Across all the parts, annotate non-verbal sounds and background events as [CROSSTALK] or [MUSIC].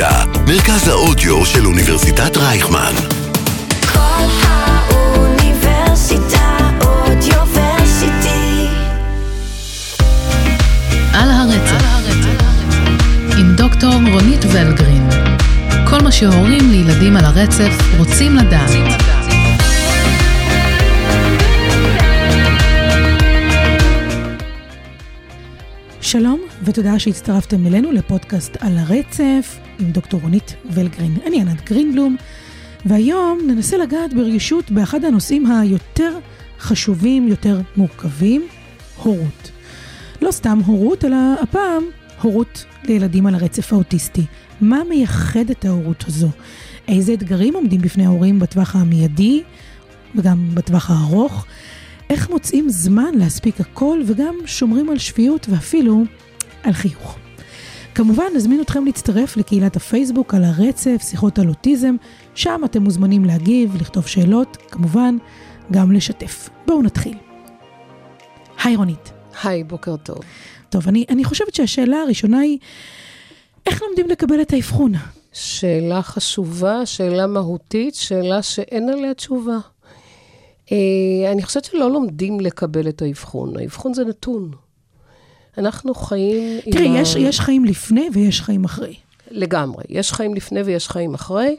אוניברסיטה, מרכז האודיו של אוניברסיטת רייכמן. כל האוניברסיטה אודיוורסיטי. על הרצף, עם דוקטור רונית ולגרין. כל מה שהורים לילדים על הרצף רוצים לדעת. שלום, ותודה שהצטרפתם אלינו לפודקאסט על הרצף עם דוקטור רונית ולגרין. אני ענת גרינבלום, והיום ננסה לגעת ברגישות באחד הנושאים היותר חשובים, יותר מורכבים, הורות. לא סתם הורות, אלא הפעם הורות לילדים על הרצף האוטיסטי. מה מייחד את ההורות הזו? איזה אתגרים עומדים בפני ההורים בטווח המיידי וגם בטווח הארוך? איך מוצאים זמן להספיק הכל וגם שומרים על שפיות ואפילו על חיוך. כמובן, נזמין אתכם להצטרף לקהילת הפייסבוק על הרצף, שיחות על אוטיזם, שם אתם מוזמנים להגיב, לכתוב שאלות, כמובן, גם לשתף. בואו נתחיל. היי רונית. היי, בוקר טוב. טוב, אני, אני חושבת שהשאלה הראשונה היא, איך לומדים לקבל את האבחון? שאלה חשובה, שאלה מהותית, שאלה שאין עליה תשובה. Uh, אני חושבת שלא לומדים לקבל את האבחון, האבחון זה נתון. אנחנו חיים תראי, עם יש, ה... יש חיים לפני ויש חיים אחרי. לגמרי, יש חיים לפני ויש חיים אחרי,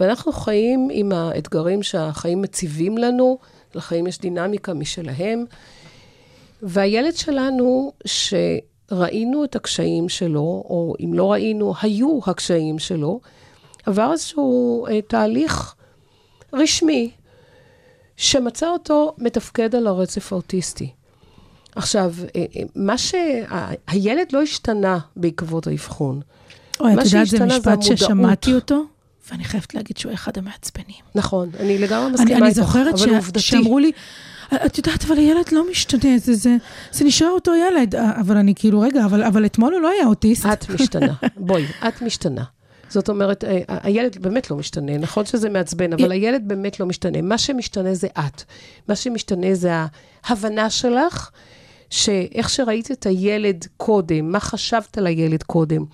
ואנחנו חיים עם האתגרים שהחיים מציבים לנו, לחיים יש דינמיקה משלהם, והילד שלנו, שראינו את הקשיים שלו, או אם לא ראינו, היו הקשיים שלו, עבר איזשהו uh, תהליך רשמי, שמצא אותו מתפקד על הרצף האוטיסטי. עכשיו, אה, אה, מה שהילד לא השתנה בעקבות האבחון. אוי, את יודעת, זה זה משפט המודעות. ששמעתי אותו, ואני חייבת להגיד שהוא אחד המעצבנים. נכון, אני לגמרי אני, מסכימה אני איתך, זוכרת אבל ש... עובדתי. שאמרו לי, את יודעת, אבל הילד לא משתנה, זה, זה, זה נשאר אותו ילד. אבל אני כאילו, רגע, אבל, אבל אתמול הוא לא היה אוטיסט. את משתנה, בואי, את משתנה. זאת אומרת, אה, הילד באמת לא משתנה, נכון שזה מעצבן, אבל הילד באמת לא משתנה. מה שמשתנה זה את. מה שמשתנה זה ההבנה שלך, שאיך שראית את הילד קודם, מה חשבת על הילד קודם,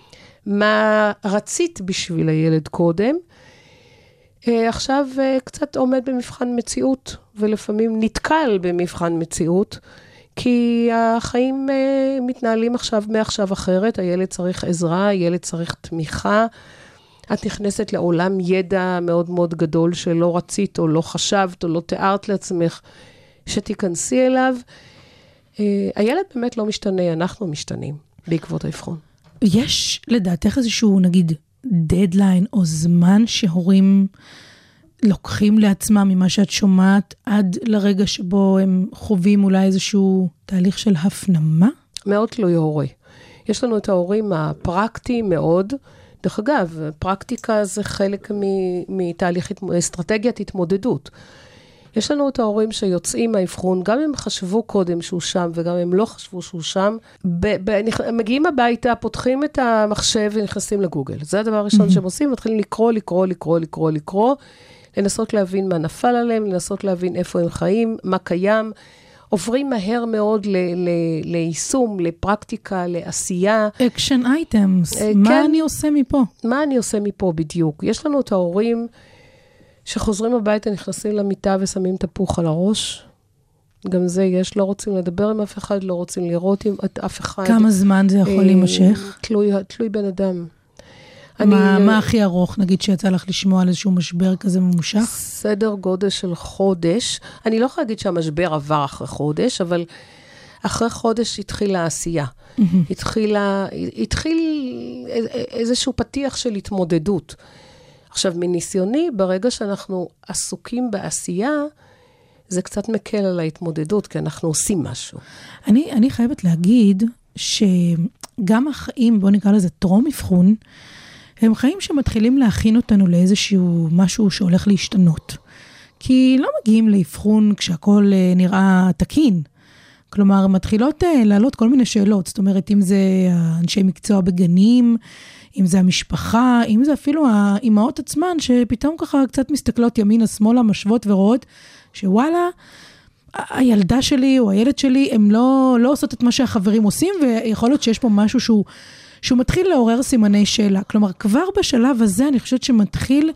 מה רצית בשביל הילד קודם, אה, עכשיו אה, קצת עומד במבחן מציאות, ולפעמים נתקל במבחן מציאות, כי החיים אה, מתנהלים עכשיו, מעכשיו אחרת, הילד צריך עזרה, הילד צריך תמיכה. את נכנסת לעולם ידע מאוד מאוד גדול שלא רצית, או לא חשבת, או לא תיארת לעצמך שתיכנסי אליו. אה, הילד באמת לא משתנה, אנחנו משתנים בעקבות האבחון. יש לדעתך איזשהו, נגיד, דדליין או זמן שהורים לוקחים לעצמם ממה שאת שומעת עד לרגע שבו הם חווים אולי איזשהו תהליך של הפנמה? מאוד תלוי הורה. יש לנו את ההורים הפרקטיים מאוד. דרך אגב, פרקטיקה זה חלק מתהליך אסטרטגיית התמודדות. יש לנו את ההורים שיוצאים מהאבחון, גם אם חשבו קודם שהוא שם וגם אם לא חשבו שהוא שם, ב- ב- נכ- מגיעים הביתה, פותחים את המחשב ונכנסים לגוגל. זה הדבר הראשון שהם עושים, מתחילים לקרוא, לקרוא, לקרוא, לקרוא, לקרוא, לנסות להבין מה נפל עליהם, לנסות להבין איפה הם חיים, מה קיים. עוברים מהר מאוד ל- ל- ליישום, לפרקטיקה, לעשייה. Action items, אה, מה כן. אני עושה מפה? מה אני עושה מפה בדיוק? יש לנו את ההורים שחוזרים הביתה, נכנסים למיטה ושמים פוך על הראש. גם זה יש, לא רוצים לדבר עם אף אחד, לא רוצים לראות עם אף אחד. כמה זמן זה יכול אה, להימשך? תלוי, תלוי בן אדם. מה, אני- מה הכי ארוך, נגיד שיצא לך לשמוע על איזשהו משבר כזה ממושך? סדר גודל של חודש. אני לא יכולה להגיד שהמשבר עבר אחרי חודש, אבל אחרי חודש התחילה העשייה. התחילה, התחיל איזשהו פתיח של התמודדות. עכשיו, מניסיוני, ברגע שאנחנו עסוקים בעשייה, זה קצת מקל על ההתמודדות, כי אנחנו עושים משהו. אני, אני חייבת להגיד שגם החיים, בואו נקרא לזה טרום אבחון, הם חיים שמתחילים להכין אותנו לאיזשהו משהו שהולך להשתנות. כי לא מגיעים לאבחון כשהכול אה, נראה תקין. כלומר, מתחילות אה, לעלות כל מיני שאלות. זאת אומרת, אם זה אנשי מקצוע בגנים, אם זה המשפחה, אם זה אפילו האימהות עצמן, שפתאום ככה קצת מסתכלות ימינה-שמאלה, משוות ורואות, שוואלה, הילדה שלי או הילד שלי, הם לא, לא עושות את מה שהחברים עושים, ויכול להיות שיש פה משהו שהוא, שהוא מתחיל לעורר סימני שאלה. כלומר, כבר בשלב הזה אני חושבת שמתחיל,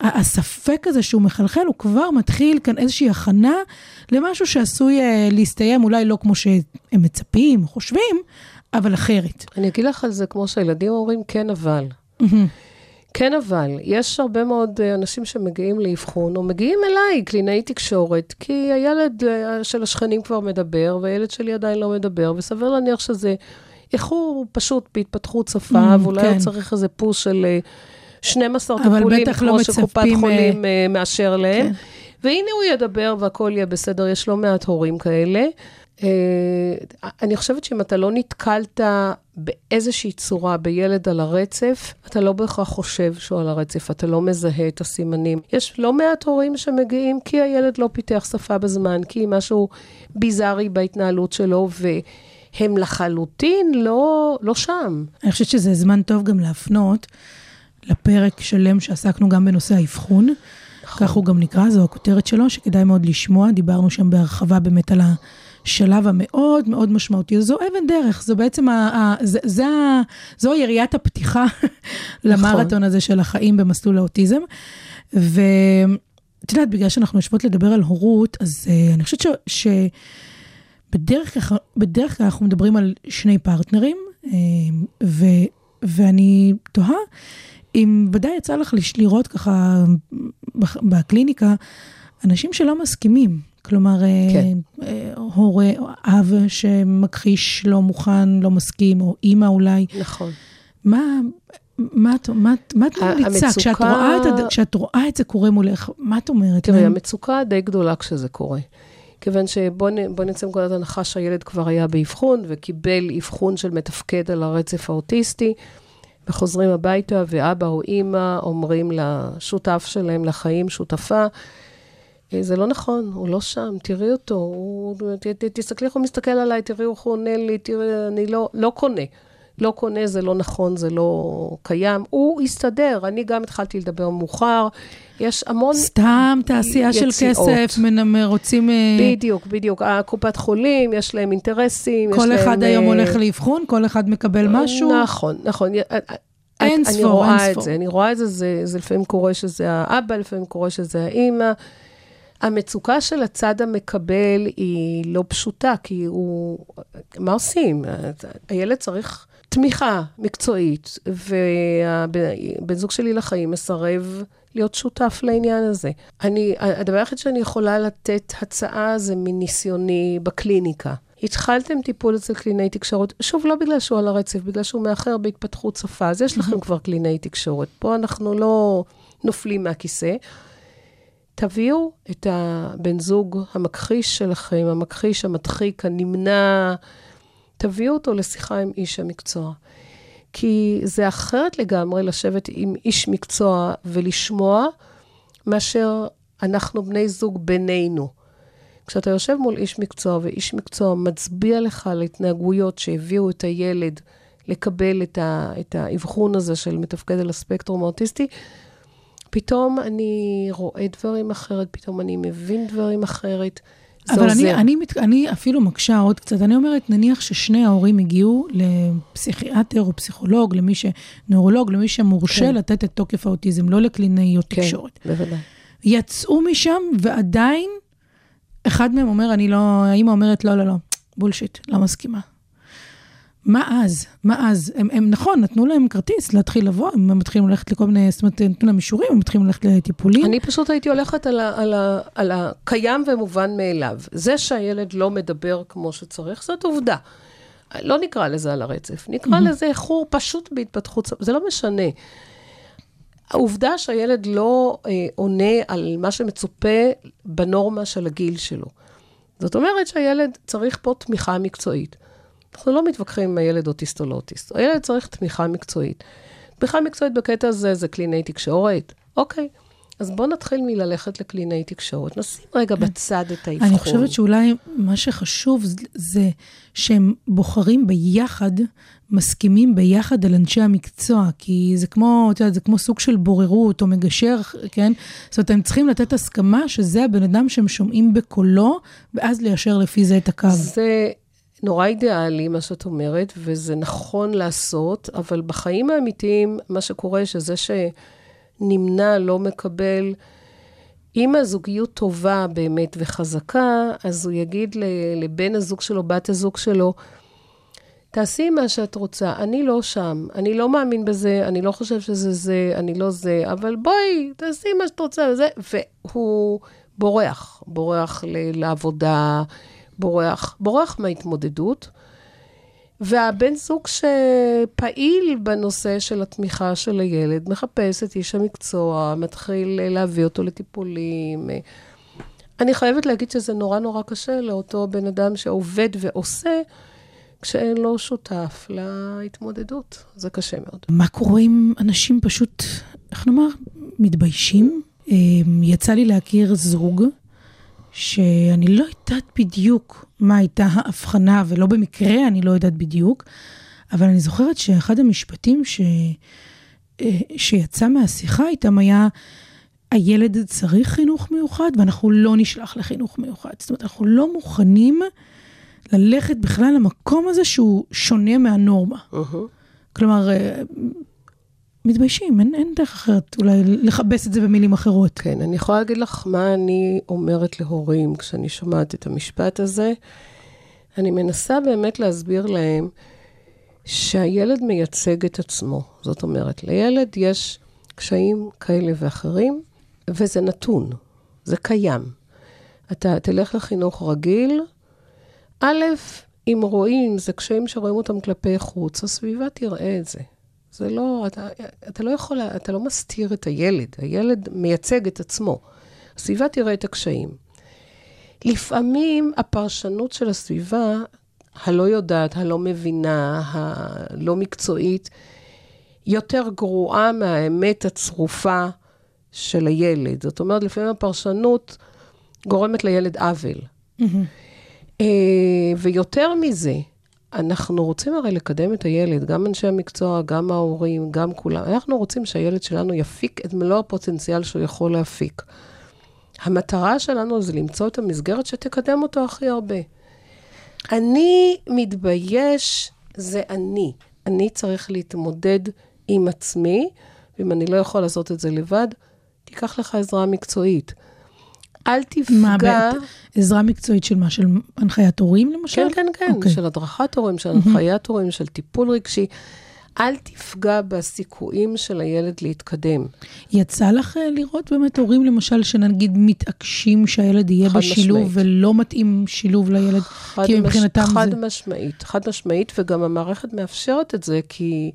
הספק הזה שהוא מחלחל, הוא כבר מתחיל כאן איזושהי הכנה למשהו שעשוי אה, להסתיים אולי לא כמו שהם מצפים, חושבים, אבל אחרת. אני אגיד לך על זה כמו שהילדים אומרים, כן, אבל. כן, אבל. יש הרבה מאוד אה, אנשים שמגיעים לאבחון, או מגיעים אליי, קלינאי תקשורת, כי הילד אה, של השכנים כבר מדבר, והילד שלי עדיין לא מדבר, וסביר להניח שזה איחור פשוט בהתפתחות שפה, ואולי כן. הוא צריך איזה פוש של אה, 12 אבל טיפולים, בטח לא כמו שקופת חולים אה, מאשר להם. כן. והנה הוא ידבר והכל יהיה בסדר, יש לא מעט הורים כאלה. אה, אני חושבת שאם אתה לא נתקלת באיזושהי צורה בילד על הרצף, אתה לא בהכרח חושב שהוא על הרצף, אתה לא מזהה את הסימנים. יש לא מעט הורים שמגיעים כי הילד לא פיתח שפה בזמן, כי משהו ביזארי בהתנהלות שלו, והם לחלוטין לא, לא שם. אני חושבת שזה זמן טוב גם להפנות לפרק שלם שעסקנו גם בנושא האבחון. כך הוא גם נקרא, זו הכותרת שלו, שכדאי מאוד לשמוע. דיברנו שם בהרחבה באמת על השלב המאוד מאוד משמעותי. זו אבן דרך, זו בעצם, ה, ה, זה, זה, זו יריית הפתיחה [LAUGHS] למרתון הזה של החיים במסלול האוטיזם. ואת יודעת, בגלל שאנחנו יושבות לדבר על הורות, אז uh, אני חושבת ש... ש בדרך כלל, בדרך כלל אנחנו מדברים על שני פרטנרים, אה, ו, ואני תוהה אם ודאי יצא לך לראות ככה בקליניקה אנשים שלא מסכימים. כלומר, אה, כן. אה, הורה, אב שמכחיש, לא מוכן, לא מסכים, או אימא אולי. נכון. מה, מה, את- מה, מה את ממליצה? כשאת רואה, את, כשאת רואה את זה קורה מולך, מה את אומרת? תראי, מה- המצוקה די גדולה כשזה קורה. כיוון שבוא נצא מנקודת הנחה שהילד כבר היה באבחון וקיבל אבחון של מתפקד על הרצף האוטיסטי, וחוזרים הביתה ואבא או אימא אומרים לשותף שלהם לחיים, שותפה, "אה, זה לא נכון, הוא לא שם, תראי אותו, הוא, ת, ת, תסתכלי איך הוא מסתכל עליי, תראי איך הוא עונה לי, תראי, אני לא, לא קונה. לא קונה, זה לא נכון, זה לא קיים. הוא הסתדר, אני גם התחלתי לדבר מאוחר, יש המון... סתם תעשייה של יציאות. כסף, מנ- רוצים... אה, בדיוק, בדיוק. הקופת חולים, יש להם אינטרסים, יש כל להם... אחד היום אה, הולך לאבחון, כל אחד מקבל משהו. נכון, נכון. אה, אה, אין אני ספור, רואה אין את ספור. זה, אני רואה את זה, זה, זה לפעמים קורה שזה האבא, לפעמים קורה שזה האימא. המצוקה של הצד המקבל היא לא פשוטה, כי הוא... מה עושים? הילד צריך תמיכה מקצועית, והבן זוג שלי לחיים מסרב להיות שותף לעניין הזה. אני, הדבר היחיד שאני יכולה לתת הצעה זה מניסיוני בקליניקה. התחלתם טיפול אצל קלינאי תקשורת, שוב, לא בגלל שהוא על הרצף, בגלל שהוא מאחר בהתפתחות שפה, אז יש לכם כבר קלינאי תקשורת. פה אנחנו לא נופלים מהכיסא. תביאו את הבן זוג המכחיש שלכם, המכחיש, המדחיק, הנמנע, תביאו אותו לשיחה עם איש המקצוע. כי זה אחרת לגמרי לשבת עם איש מקצוע ולשמוע, מאשר אנחנו בני זוג בינינו. כשאתה יושב מול איש מקצוע, ואיש מקצוע מצביע לך על התנהגויות שהביאו את הילד לקבל את, האבחון הזה של מתפקד על הספקטרום האוטיסטי, פתאום אני רואה דברים אחרת, פתאום אני מבין דברים אחרת. אבל אני. אני, מת- אני אפילו מקשה עוד קצת. אני אומרת, נניח ששני ההורים הגיעו לפסיכיאטר או פסיכולוג, למי ש... נוירולוג, למי שמורשה כן. לתת את תוקף האוטיזם, לא לקלינאיות כן, תקשורת. בוודאי. יצאו משם, ועדיין אחד מהם אומר, אני לא, האמא אומרת, לא, לא, לא, בולשיט, לא מסכימה. מה אז? מה אז? הם, הם נכון, נתנו להם כרטיס להתחיל לבוא, הם מתחילים ללכת לכל מיני, זאת אומרת, נתנו להם אישורים, הם מתחילים ללכת לטיפולים. אני פשוט הייתי הולכת על, ה, על, ה, על הקיים ומובן מאליו. זה שהילד לא מדבר כמו שצריך, זאת עובדה. לא נקרא לזה על הרצף, נקרא לזה איחור פשוט בהתפתחות, זה לא משנה. העובדה שהילד לא אה, עונה על מה שמצופה בנורמה של הגיל שלו. זאת אומרת שהילד צריך פה תמיכה מקצועית. אנחנו לא מתווכחים אם הילד אוטיסט או לא אוטיסט. הילד צריך תמיכה מקצועית. תמיכה מקצועית בקטע הזה זה קלינאי תקשורת. אוקיי, אז בואו נתחיל מללכת לקלינאי תקשורת. נשים רגע בצד את האבחון. אני חושבת שאולי מה שחשוב זה- שהם בוחרים ביחד, מסכימים ביחד על אנשי המקצוע, כי זה כמו, את יודעת, זה כמו סוג של בוררות או מגשר, כן? זאת אומרת, הם צריכים לתת הסכמה שזה הבן אדם שהם שומעים בקולו, ואז ליישר לפי זה את הקו. זה נורא אידיאלי, מה שאת אומרת, וזה נכון לעשות, אבל בחיים האמיתיים, מה שקורה, שזה שנמנע, לא מקבל, אם הזוגיות טובה באמת וחזקה, אז הוא יגיד לבן הזוג שלו, בת הזוג שלו, תעשי מה שאת רוצה, אני לא שם, אני לא מאמין בזה, אני לא חושב שזה זה, אני לא זה, אבל בואי, תעשי מה שאת רוצה, וזה, והוא בורח, בורח לעבודה, בורח, בורח מההתמודדות. והבן זוג שפעיל בנושא של התמיכה של הילד, מחפש את איש המקצוע, מתחיל להביא אותו לטיפולים. אני חייבת להגיד שזה נורא נורא קשה לאותו בן אדם שעובד ועושה, כשאין לו שותף להתמודדות. זה קשה מאוד. מה קורה אם אנשים פשוט, איך נאמר, מתביישים? אה, יצא לי להכיר זוג שאני לא יודעת בדיוק מה הייתה ההבחנה, ולא במקרה אני לא יודעת בדיוק, אבל אני זוכרת שאחד המשפטים ש... אה, שיצא מהשיחה איתם היה, הילד צריך חינוך מיוחד ואנחנו לא נשלח לחינוך מיוחד. זאת אומרת, אנחנו לא מוכנים ללכת בכלל למקום הזה שהוא שונה מהנורמה. כלומר, אה, מתביישים, אין, אין דרך אחרת אולי לכבס את זה במילים אחרות. כן, אני יכולה להגיד לך מה אני אומרת להורים כשאני שומעת את המשפט הזה. אני מנסה באמת להסביר להם שהילד מייצג את עצמו. זאת אומרת, לילד יש קשיים כאלה ואחרים, וזה נתון, זה קיים. אתה תלך לחינוך רגיל, א', אם רואים, זה קשיים שרואים אותם כלפי חוץ, הסביבה תראה את זה. זה לא, אתה, אתה לא יכול, אתה לא מסתיר את הילד, הילד מייצג את עצמו. הסביבה תראה את הקשיים. לפעמים הפרשנות של הסביבה, הלא יודעת, הלא מבינה, הלא מקצועית, יותר גרועה מהאמת הצרופה של הילד. זאת אומרת, לפעמים הפרשנות גורמת לילד עוול. אה, ויותר מזה, אנחנו רוצים הרי לקדם את הילד, גם אנשי המקצוע, גם ההורים, גם כולם. אנחנו רוצים שהילד שלנו יפיק את מלוא הפוטנציאל שהוא יכול להפיק. המטרה שלנו זה למצוא את המסגרת שתקדם אותו הכי הרבה. אני מתבייש, זה אני. אני צריך להתמודד עם עצמי, ואם אני לא יכול לעשות את זה לבד, תיקח לך עזרה מקצועית. אל מה, תפגע... בעת- עזרה מקצועית של מה? של הנחיית הורים למשל? כן, כן, כן, אוקיי. של הדרכת הורים, של הנחיית הורים, של טיפול רגשי. אל תפגע בסיכויים של הילד להתקדם. יצא לך אה, לראות באמת הורים למשל שנגיד מתעקשים שהילד יהיה חד בשילוב משמעית. ולא מתאים שילוב לילד? חד, כי מש... מבחינתם חד זה... משמעית, חד משמעית, וגם המערכת מאפשרת את זה, כי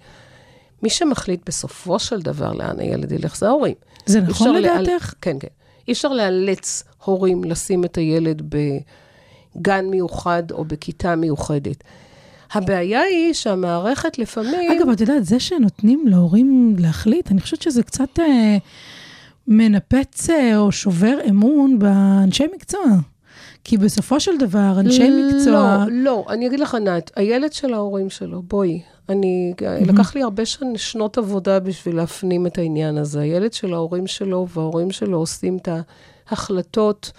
מי שמחליט בסופו של דבר לאן הילד ילך זה ההורים. זה נכון לדעתך? כן, כן. אי אפשר לאלץ הורים לשים את הילד בגן מיוחד או בכיתה מיוחדת. הבעיה היא שהמערכת לפעמים... אגב, את יודעת, זה שנותנים להורים להחליט, אני חושבת שזה קצת אה, מנפץ אה, או שובר אמון באנשי מקצוע. כי בסופו של דבר, אנשי מקצוע... לא, לא, אני אגיד לך, ענת, הילד של ההורים שלו, בואי, אני, לקח לי הרבה שנ, שנות עבודה בשביל להפנים את העניין הזה. הילד של ההורים שלו וההורים שלו עושים את ההחלטות.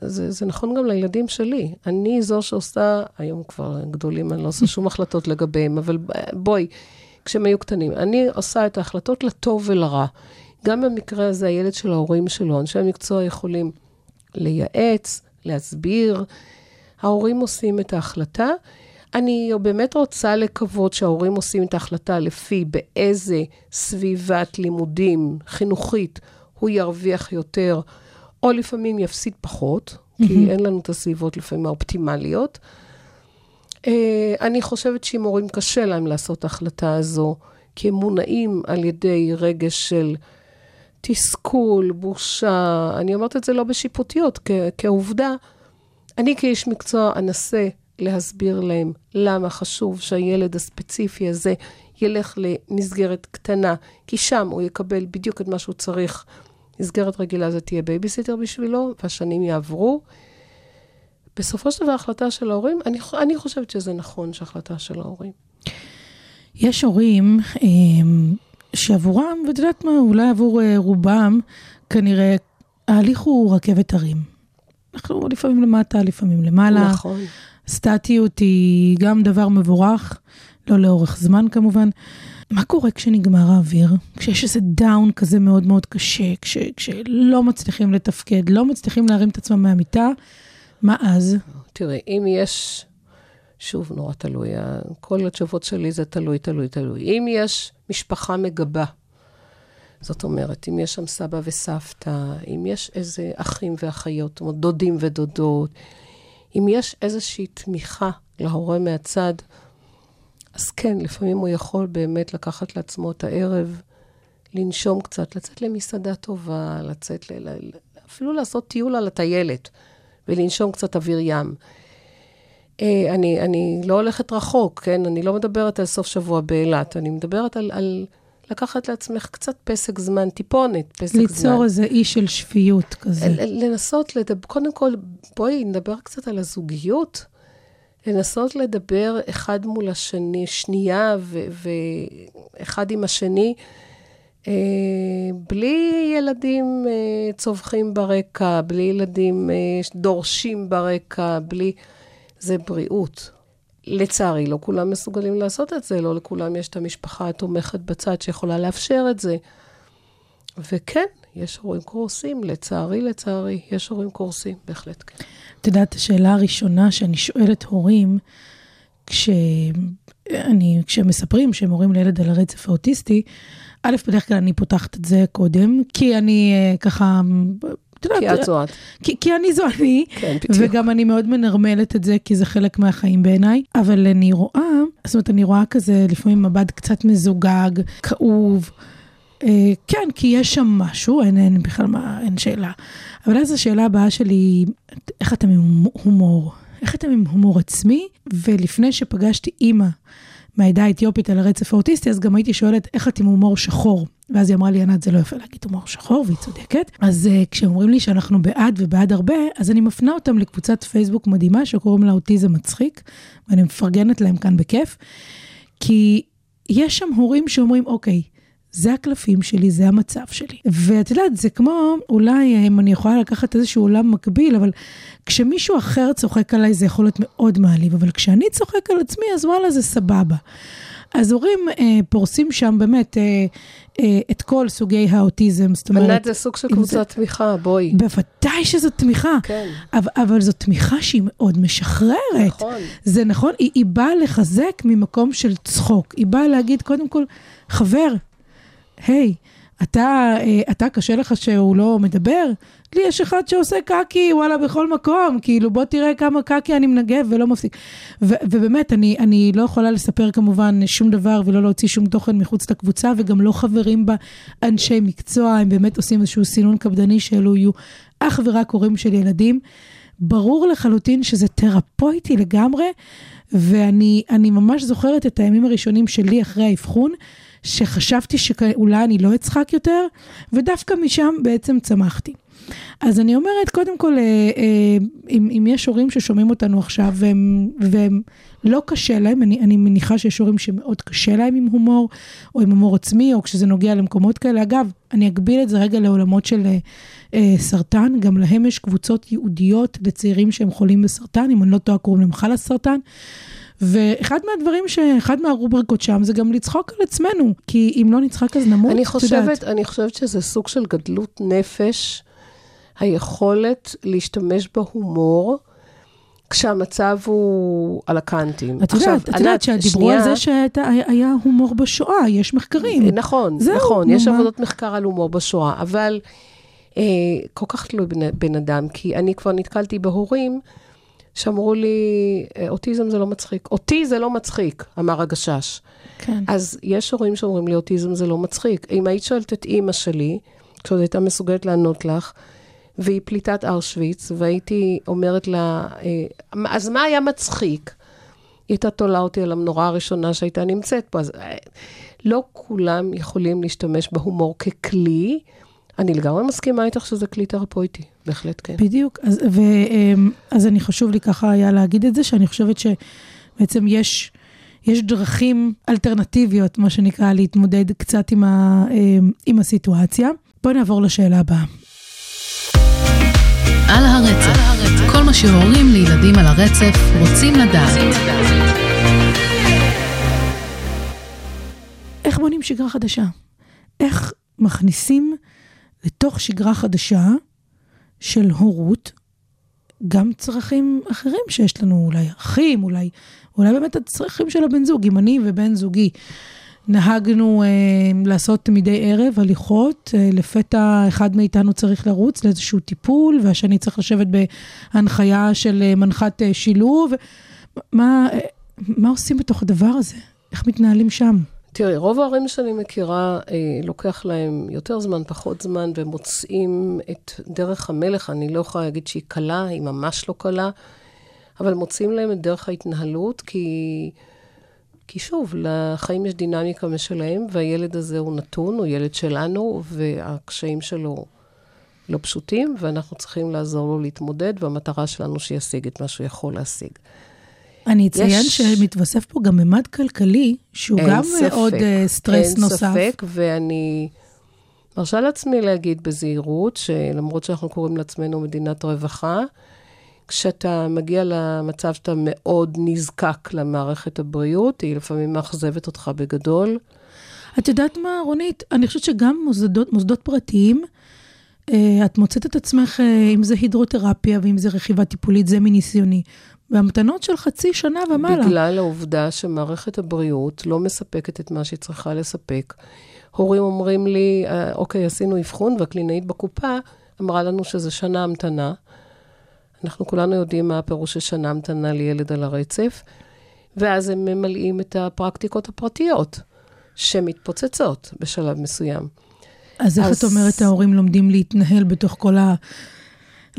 זה, זה נכון גם לילדים שלי. אני זו שעושה, היום כבר גדולים, אני לא עושה שום החלטות לגביהם, אבל בואי, כשהם היו קטנים, אני עושה את ההחלטות לטוב ולרע. גם במקרה הזה, הילד של ההורים שלו, אנשי המקצוע יכולים לייעץ, להסביר. ההורים עושים את ההחלטה. אני באמת רוצה לקוות שההורים עושים את ההחלטה לפי באיזה סביבת לימודים חינוכית הוא ירוויח יותר, או לפעמים יפסיד פחות, כי אין לנו את הסביבות לפעמים האופטימליות. אה, אני חושבת שאם הורים קשה להם לעשות את ההחלטה הזו, כי הם מונעים על ידי רגש של תסכול, בושה, אני אומרת את זה לא בשיפוטיות, כ- כעובדה, אני כאיש מקצוע אנסה להסביר להם למה חשוב שהילד הספציפי הזה ילך למסגרת קטנה, כי שם הוא יקבל בדיוק את מה שהוא צריך. מסגרת רגילה זה תהיה בייביסיטר בשבילו, והשנים יעברו. בסופו של דבר, החלטה של ההורים, אני, אני חושבת שזה נכון שהחלטה של ההורים. יש הורים אה, שעבורם, ואת יודעת מה, אולי עבור אה, רובם, כנראה ההליך הוא רכבת הרים. אנחנו לפעמים למטה, לפעמים למעלה. נכון. סטטיות היא גם דבר מבורך, לא לאורך זמן כמובן. מה קורה כשנגמר האוויר? כשיש איזה דאון כזה מאוד מאוד קשה, כש, כשלא מצליחים לתפקד, לא מצליחים להרים את עצמם מהמיטה, מה אז? תראי, אם יש, שוב, נורא תלוי, כל התשובות שלי זה תלוי, תלוי, תלוי. אם יש משפחה מגבה, זאת אומרת, אם יש שם סבא וסבתא, אם יש איזה אחים ואחיות, זאת אומרת, דודים ודודות, אם יש איזושהי תמיכה להורה מהצד, אז כן, לפעמים הוא יכול באמת לקחת לעצמו את הערב, לנשום קצת, לצאת למסעדה טובה, לצאת, ל... אפילו לעשות טיול על הטיילת, ולנשום קצת אוויר ים. אה, אני, אני לא הולכת רחוק, כן? אני לא מדברת על סוף שבוע באילת, אני מדברת על, על לקחת לעצמך קצת פסק זמן, טיפונת פסק זמן. ליצור איזה אי של שפיות כזה. לנסות לדבר, קודם כל, בואי נדבר קצת על הזוגיות. לנסות לדבר אחד מול השני, שנייה ואחד עם השני, אה, בלי ילדים אה, צווחים ברקע, בלי ילדים אה, דורשים ברקע, בלי... זה בריאות. לצערי, לא כולם מסוגלים לעשות את זה, לא לכולם יש את המשפחה התומכת בצד שיכולה לאפשר את זה. וכן, יש הורים קורסים, לצערי, לצערי, יש הורים קורסים, בהחלט כן. את יודעת, השאלה הראשונה שאני שואלת הורים, כשאני, כשהם מספרים שהם הורים לילד על הרצף האוטיסטי, א', בדרך כלל אני פותחת את זה קודם, כי אני אה, ככה, יודעת, כי את זו את. [LAUGHS] כי, כי אני זו אני, כן, בדיוק. וגם אני מאוד מנרמלת את זה, כי זה חלק מהחיים בעיניי. אבל אני רואה, זאת אומרת, אני רואה כזה לפעמים מבט קצת מזוגג, כאוב. אה, כן, כי יש שם משהו, אין, אין בכלל מה, אין שאלה. אבל אז השאלה הבאה שלי היא, איך אתם עם הומור? איך אתם עם הומור עצמי? ולפני שפגשתי אימא מהעדה האתיופית על הרצף האוטיסטי, אז גם הייתי שואלת, איך את עם הומור שחור? ואז היא אמרה לי, ענת, זה לא יפה להגיד הומור שחור, והיא צודקת. אז uh, כשאומרים לי שאנחנו בעד ובעד הרבה, אז אני מפנה אותם לקבוצת פייסבוק מדהימה שקוראים לה אוטיזם מצחיק, ואני מפרגנת להם כאן בכיף, כי יש שם הורים שאומרים, אוקיי, זה הקלפים שלי, זה המצב שלי. ואת יודעת, זה כמו, אולי אם אני יכולה לקחת איזשהו עולם מקביל, אבל כשמישהו אחר צוחק עליי זה יכול להיות מאוד מעליב, אבל כשאני צוחק על עצמי, אז וואלה, זה סבבה. אז הורים אה, פורסים שם באמת אה, אה, את כל סוגי האוטיזם, זאת אומרת... ענת זה סוג של קבוצת תמיכה, בואי. בוודאי שזו תמיכה. כן. אבל, אבל זו תמיכה שהיא מאוד משחררת. נכון. זה נכון, היא, היא באה לחזק ממקום של צחוק. היא באה להגיד, קודם כל, חבר, היי, אתה, אה, אתה קשה לך שהוא לא מדבר? לי יש אחד שעושה קקי, וואלה, בכל מקום, כאילו, בוא תראה כמה קקי אני מנגב ולא מפסיק. ו- ובאמת, אני, אני לא יכולה לספר כמובן שום דבר ולא להוציא שום תוכן מחוץ לקבוצה, וגם לא חברים בה אנשי מקצוע, הם באמת עושים איזשהו סינון קפדני שאלו יהיו אך ורק הורים של ילדים. ברור לחלוטין שזה תרפויטי לגמרי, ואני אני ממש זוכרת את הימים הראשונים שלי אחרי האבחון, שחשבתי שאולי אני לא אצחק יותר, ודווקא משם בעצם צמחתי. אז אני אומרת, קודם כל, אה, אה, אם, אם יש הורים ששומעים אותנו עכשיו והם, והם לא קשה להם, אני, אני מניחה שיש הורים שמאוד קשה להם עם הומור, או עם הומור עצמי, או כשזה נוגע למקומות כאלה. אגב, אני אגביל את זה רגע לעולמות של אה, אה, סרטן, גם להם יש קבוצות ייעודיות לצעירים שהם חולים בסרטן, אם אני לא טועה קוראים להם חלאס סרטן. ואחד מהדברים, ש... אחד מהרובריקות שם זה גם לצחוק על עצמנו, כי אם לא נצחק אז נמות, אני את יודעת. חושבת, אני חושבת שזה סוג של גדלות נפש, היכולת להשתמש בהומור, כשהמצב הוא על הקנטים. את יודעת, את יודעת שדיברו על זה שהיה הומור בשואה, יש מחקרים. נכון, זהו, נכון, יש? עבודות מחקר על הומור בשואה, אבל אה, כל כך תלוי בן, בן אדם, כי אני כבר נתקלתי בהורים שאמרו לי, "אה, אוטיזם זה לא מצחיק. אותי זה לא מצחיק, אמר הגשש. כן. אז יש הורים שאומרים לי, אוטיזם זה לא מצחיק. אם היית שואלת את אימא שלי, כשעוד הייתה מסוגלת לענות לך, והיא פליטת ארשוויץ, והייתי אומרת לה, אה, אז מה היה מצחיק? היא הייתה תולה אותי על המנורה הראשונה שהייתה נמצאת פה. אז אה, לא כולם יכולים להשתמש בהומור ככלי. אני לגמרי מסכימה איתך שזה כלי תרפויטי, בהחלט כן. בדיוק, אז, ו, אמ, אז אני חשוב לי ככה היה להגיד את זה, שאני חושבת שבעצם יש, יש דרכים אלטרנטיביות, מה שנקרא, להתמודד קצת עם, ה, אמ, עם הסיטואציה. בואי נעבור לשאלה הבאה. על הרצף, כל מה שהורים לילדים על הרצף רוצים לדעת. איך בונים שגרה חדשה? איך מכניסים לתוך שגרה חדשה של הורות גם צרכים אחרים שיש לנו, אולי אחים, אולי, אולי באמת הצרכים של הבן זוג. אם אני ובן זוגי נהגנו אה, לעשות מדי ערב הליכות, אה, לפתע אחד מאיתנו צריך לרוץ לאיזשהו טיפול, והשני צריך לשבת בהנחיה של אה, מנחת אה, שילוב. מה, אה, מה עושים בתוך הדבר הזה? איך מתנהלים שם? תראי, רוב ההורים שאני מכירה, אה, לוקח להם יותר זמן, פחות זמן, ומוצאים את דרך המלך. אני לא יכולה להגיד שהיא קלה, היא ממש לא קלה, אבל מוצאים להם את דרך ההתנהלות, כי, כי שוב, לחיים יש דינמיקה משלהם, והילד הזה הוא נתון, הוא ילד שלנו, והקשיים שלו לא פשוטים, ואנחנו צריכים לעזור לו להתמודד, והמטרה שלנו שישיג את מה שהוא יכול להשיג. אני אציין יש- שמתווסף פה גם ממד כלכלי, שהוא אין גם ספק, עוד אה, סטרס אין נוסף. ספק, ואני מרשה לעצמי להגיד בזהירות, שלמרות שאנחנו קוראים לעצמנו מדינת רווחה, כשאתה מגיע למצב שאתה מאוד נזקק למערכת הבריאות, היא לפעמים מאכזבת אותך בגדול. את יודעת מה, רונית? אני חושבת שגם מוסדות, מוסדות פרטיים, אה, את מוצאת את עצמך, אה, אם זה הידרותרפיה ואם זה רכיבה טיפולית, זה מניסיוני. בהמתנות של חצי שנה ומעלה. בגלל העובדה שמערכת הבריאות לא מספקת את מה שהיא צריכה לספק. הורים אומרים לי, "אה, אוקיי, עשינו אבחון, והקלינאית בקופה אמרה לנו שזה שנה המתנה. אנחנו כולנו יודעים מה הפירוש של שנה המתנה לילד על הרצף, ואז הם ממלאים את הפרקטיקות הפרטיות, שמתפוצצות בשלב מסוים. אז איך אז- את אומרת, ההורים לומדים להתנהל בתוך כל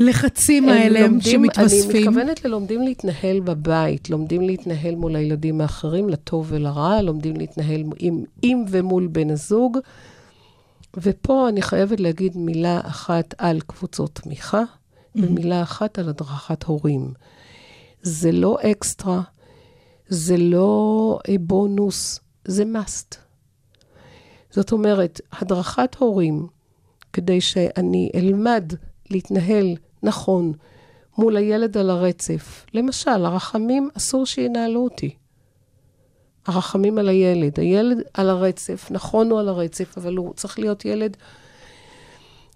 הלחצים האלה לומדים, שמתווספים? אני מתכוונת ללומדים להתנהל בבית, לומדים להתנהל מול הילדים האחרים, לטוב ולרע, לומדים להתנהל עם, עם ומול בן הזוג. ופה אני חייבת להגיד מילה אחת על קבוצות תמיכה, ומילה אחת על הדרכת הורים. זה לא אקסטרה, זה לא אה, בונוס, זה must. זאת אומרת, הדרכת הורים, כדי שאני אלמד להתנהל נכון מול הילד על הרצף. למשל, הרחמים, אסור שינהלו אותי. הרחמים על הילד. הילד על הרצף, נכון הוא על הרצף, אבל הוא צריך להיות ילד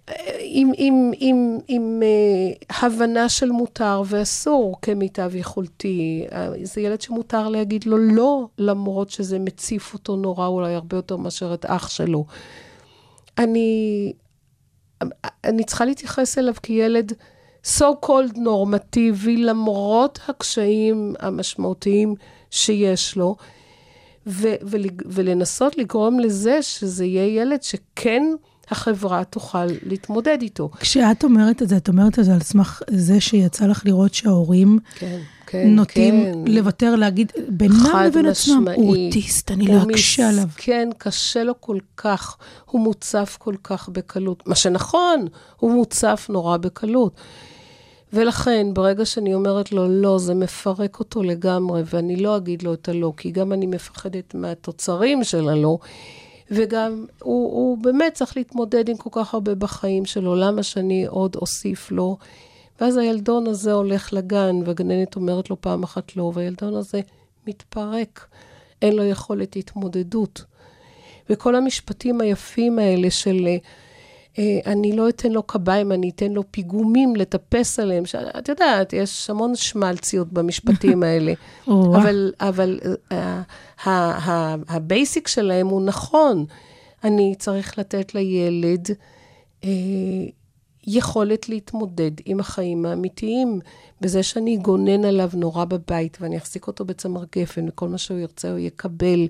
אה, עם, עם, עם, עם אה, הבנה של מותר ואסור כמיטב יכולתי. אה, זה ילד שמותר להגיד לו לא, למרות שזה מציף אותו נורא, אולי הרבה יותר מאשר את אח שלו. אני, אני צריכה להתייחס אליו כילד so called נורמטיבי, למרות הקשיים המשמעותיים שיש לו, ו- ול- ולנסות לגרום לזה שזה יהיה ילד שכן החברה תוכל להתמודד איתו. כשאת אומרת את זה, את אומרת את זה על סמך זה שיצא לך לראות שההורים כן, כן, נוטים כן. לוותר, להגיד בינם לבין עצמם. הוא אוטיסט, אני לא אקשה עליו. כן, קשה לו כל כך, הוא מוצף כל כך בקלות. מה שנכון, הוא מוצף נורא בקלות. ולכן, ברגע שאני אומרת לו לא, זה מפרק אותו לגמרי, ואני לא אגיד לו את הלא, כי גם אני מפחדת מהתוצרים של הלא, וגם הוא, הוא באמת צריך להתמודד עם כל כך הרבה בחיים שלו, למה שאני עוד אוסיף לו? ואז הילדון הזה הולך לגן, והגננת אומרת לו פעם אחת לא, והילדון הזה מתפרק, אין לו יכולת התמודדות. וכל המשפטים היפים האלה של אני לא אתן לו קביים, אני אתן לו פיגומים לטפס עליהם. את יודעת, יש המון שמלציות במשפטים [LAUGHS] האלה. אבל, אבל אה, ה basic שלהם הוא נכון. אני צריך לתת לילד אה, יכולת להתמודד עם החיים האמיתיים, בזה שאני אגונן עליו נורא בבית, ואני אחזיק אותו בצמר גפן, וכל מה שהוא ירצה הוא יקבל,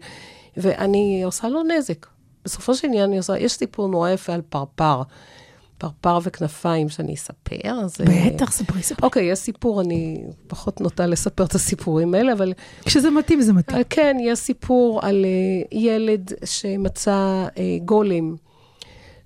ואני עושה לו נזק. בסופו של עניין אני עושה, יש סיפור נורא יפה על פרפר, פרפר וכנפיים שאני אספר, אז... אה, בטח, ספרי, ספרי. אוקיי, יש סיפור, אני פחות נוטה לספר את הסיפורים האלה, אבל כשזה מתאים, זה מתאים. אה, כן, יש סיפור על אה, ילד שמצא גולם,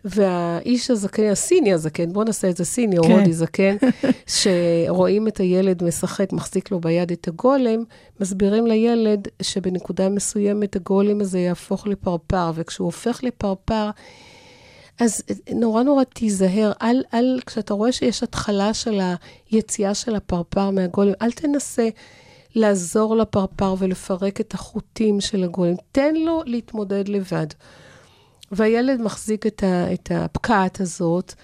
והאיש הזקן, הסיני הזקן, בואו נעשה את זה סיני או כן. הודי זקן, [LAUGHS] שרואים את הילד משחק, מחזיק לו ביד את הגולם, מסבירים לילד שבנקודה מסוימת הגולם הזה יהפוך לפרפר, וכשהוא הופך לפרפר, אז נורא נורא תיזהר, אל, אל, כשאתה רואה שיש התחלה של היציאה של הפרפר מהגולם, אל תנסה לעזור לפרפר ולפרק את החוטים של הגולם, תן לו להתמודד לבד. והילד מחזיק את, ה, את הפקעת הזאת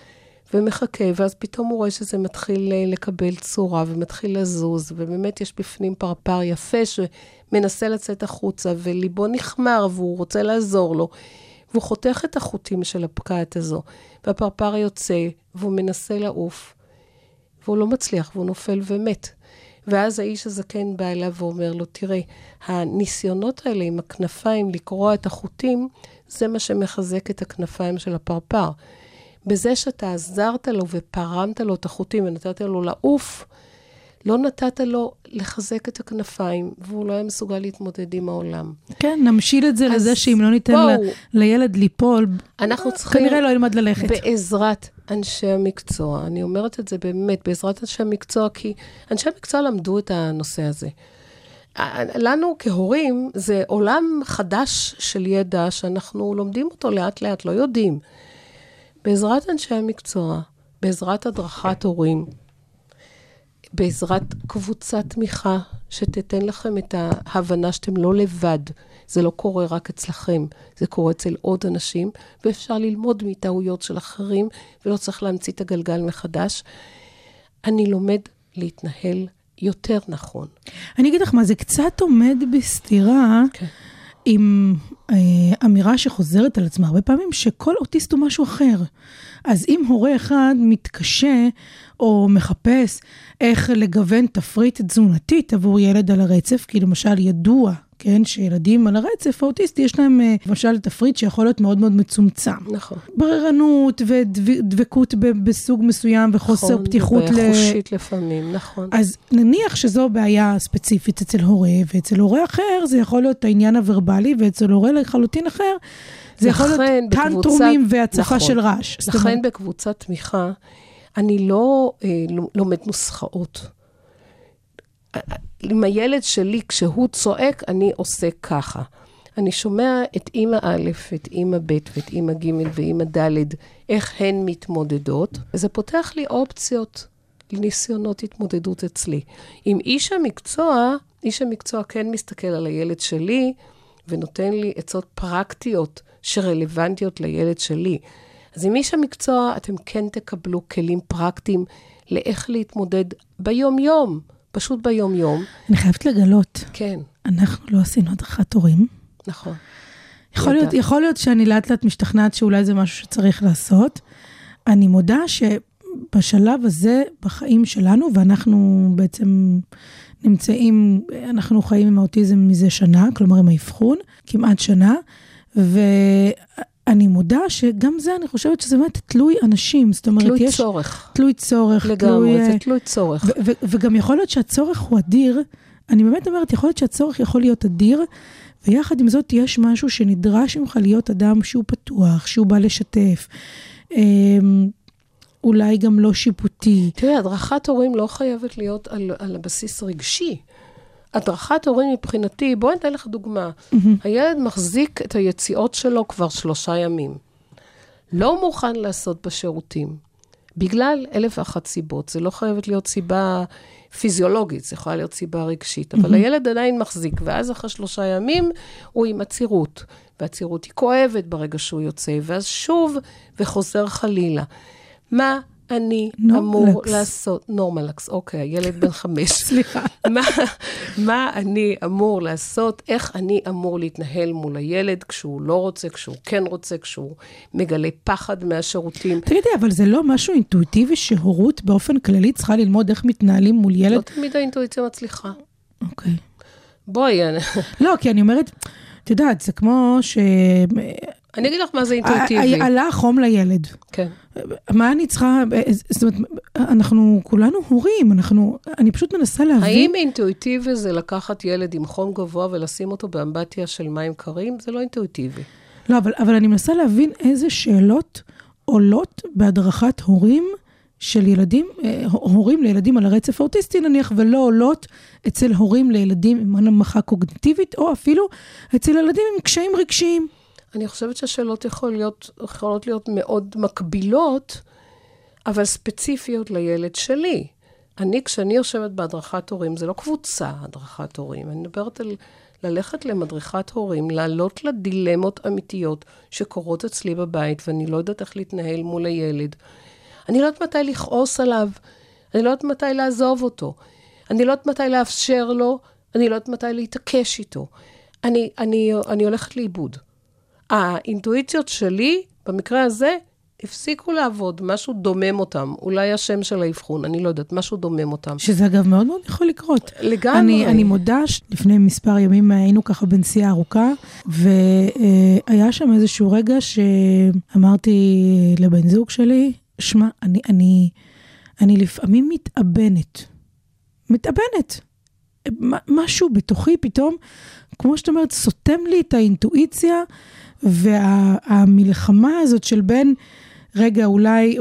ומחכה, ואז פתאום הוא רואה שזה מתחיל אה, לקבל צורה ומתחיל לזוז, ובאמת יש בפנים פרפר יפה שמנסה לצאת החוצה, וליבו נחמר והוא רוצה לעזור לו. והוא חותך את החוטים של הפקעת הזו, והפרפר יוצא, והוא מנסה לעוף, והוא לא מצליח, והוא נופל ומת. ואז האיש הזקן בא אליו ואומר לו, תראה, הניסיונות האלה עם הכנפיים לקרוע את החוטים, זה מה שמחזק את הכנפיים של הפרפר. בזה שאתה עזרת לו ופרמת לו את החוטים ונתת לו לעוף, לא נתת לו לחזק את הכנפיים, והוא לא היה מסוגל להתמודד עם העולם. כן, נמשיל את זה לזה שאם לא ניתן בואו. ל- לילד ליפול, אנחנו צריכים... כנראה לא ילמד ללכת. בעזרת אנשי המקצוע, אני אומרת את זה באמת, בעזרת אנשי המקצוע, כי אנשי המקצוע למדו את הנושא הזה. לנו כהורים זה עולם חדש של ידע שאנחנו לומדים אותו לאט-לאט, לא יודעים. בעזרת אנשי המקצוע, בעזרת הדרכת הורים, בעזרת קבוצת תמיכה שתיתן לכם את ההבנה שאתם לא לבד. זה לא קורה רק אצלכם, זה קורה אצל עוד אנשים, ואפשר ללמוד מטעויות של אחרים, ולא צריך להמציא את הגלגל מחדש. אני לומד להתנהל יותר נכון. אני אגיד לך מה, זה קצת עומד בסתירה כן. עם אה, אמירה שחוזרת על עצמה הרבה פעמים, שכל אוטיסט הוא משהו אחר. אז אם הורה אחד מתקשה או מחפש איך לגוון תפריט תזונתית עבור ילד על הרצף, כי למשל ידוע, כן, שילדים על הרצף האוטיסטי, יש להם אה, למשל תפריט שיכול להיות מאוד מאוד מצומצם. נכון. בררנות ודבקות בסוג מסוים וחוסר נכון, פתיחות ל... וחושית לפעמים, נכון. אז נניח שזו בעיה ספציפית אצל הורה, ואצל הורה אחר זה יכול להיות העניין הוורבלי, ואצל הורה לחלוטין אחר זה יכול להיות בקבוצת- טנטרומים והצפה נכון. של רעש. לכן בקבוצת תמיכה, אני לא אה, לומד נוסחאות. עם הילד שלי, כשהוא צועק, אני עושה ככה. אני שומע את אימא א', את אימא ב' ואת אימא ג' ואימא ד', איך הן מתמודדות, וזה פותח לי אופציות לניסיונות התמודדות אצלי. עם איש המקצוע, איש המקצוע כן מסתכל על הילד שלי ונותן לי עצות פרקטיות שרלוונטיות לילד שלי. אז עם איש המקצוע אתם כן תקבלו כלים פרקטיים לאיך להתמודד ביום-יום, פשוט ביום-יום. אני חייבת לגלות, כן, אנחנו לא עשינו הדרכת הורים. נכון. יכול להיות, יודעת. יכול להיות שאני לאט לאט משתכנעת שאולי זה משהו שצריך לעשות. אני מודה שבשלב הזה בחיים שלנו, ואנחנו בעצם נמצאים, אנחנו חיים עם האוטיזם מזה שנה, כלומר עם האבחון, כמעט שנה, ואני מודה שגם זה, אני חושבת שזה באמת תלוי אנשים. זאת אומרת, תלוי יש... צורך. תלוי צורך. לגמרי, תלוי, זה אה, תלוי צורך. ו- ו- וגם יכול להיות שהצורך הוא אדיר. אני באמת אומרת, יכול להיות שהצורך יכול להיות אדיר, ויחד עם זאת יש משהו שנדרש ממך להיות אדם שהוא פתוח, שהוא בא לשתף, אמ, אולי גם לא שיפוטי. תראי, הדרכת הורים לא חייבת להיות על, על הבסיס רגשי. הדרכת הורים מבחינתי, בואי אני אתן לך דוגמה. הילד מחזיק את היציאות שלו כבר שלושה ימים. לא מוכן לעשות בשירותים, בגלל אלף ואחת סיבות. זה לא חייבת להיות סיבה פיזיולוגית, זה יכולה להיות סיבה רגשית. אבל הילד עדיין מחזיק, ואז אחרי שלושה ימים הוא עם עצירות. והעצירות היא כואבת ברגע שהוא יוצא, ואז שוב, וחוזר חלילה. מה אני אמור נורמלקס. לעשות? נורמלקס, אוקיי, הילד בן חמש. [LAUGHS] סליחה. מה, מה אני אמור לעשות, איך אני אמור להתנהל מול הילד כשהוא לא רוצה, כשהוא כן רוצה, כשהוא מגלה פחד מהשירותים. תגידי, אבל זה לא משהו אינטואיטיבי שהורות באופן כללי צריכה ללמוד איך מתנהלים מול לא ילד? תמיד האינטואיציה מצליחה. אוקיי. בואי, אני, לא, כי אני אומרת, את יודעת, זה כמו ש... אני אגיד לך מה זה אינטואיטיבי. עלה חום לילד. כן. מה אני צריכה, זאת אומרת, אנחנו כולנו הורים, אנחנו, אני פשוט מנסה להבין. האם אינטואיטיבי זה לקחת ילד עם חום גבוה ולשים אותו באמבטיה של מים קרים? זה לא אינטואיטיבי. לא, אבל, אבל אני מנסה להבין איזה שאלות עולות בהדרכת הורים של ילדים, אה, הורים לילדים על הרצף האוטיסטי נניח, ולא עולות אצל הורים לילדים עם הנמכה קוגניטיבית, או אפילו אצל ילדים עם קשיים רגשיים. אני חושבת שהשאלות יכול להיות, יכולות להיות מאוד מקבילות, אבל ספציפיות לילד שלי. אני, כשאני יושבת בהדרכת הורים, זה לא קבוצה הדרכת הורים, אני מדברת על ללכת למדריכת הורים, לעלות לדילמות אמיתיות שקורות אצלי בבית, ואני לא יודעת איך להתנהל מול הילד. אני לא יודעת מתי לכעוס עליו, אני לא יודעת מתי לעזוב אותו, אני לא יודעת מתי לאפשר לו, אני לא יודעת מתי להתעקש איתו. אני, אני, אני הולכת לאיבוד. האינטואיציות שלי, במקרה הזה, הפסיקו לעבוד, משהו דומם אותם. אולי השם של האבחון, אני לא יודעת, משהו דומם אותם. שזה אגב מאוד מאוד יכול לקרות. לגמרי. אני, אני מודה שלפני מספר ימים היינו ככה בנסיעה ארוכה, והיה שם איזשהו רגע שאמרתי לבן זוג שלי, שמע, אני, אני, אני לפעמים מתאבנת. מתאבנת. משהו בתוכי פתאום, כמו שאת אומרת, סותם לי את האינטואיציה, והמלחמה הזאת של בין, רגע, אולי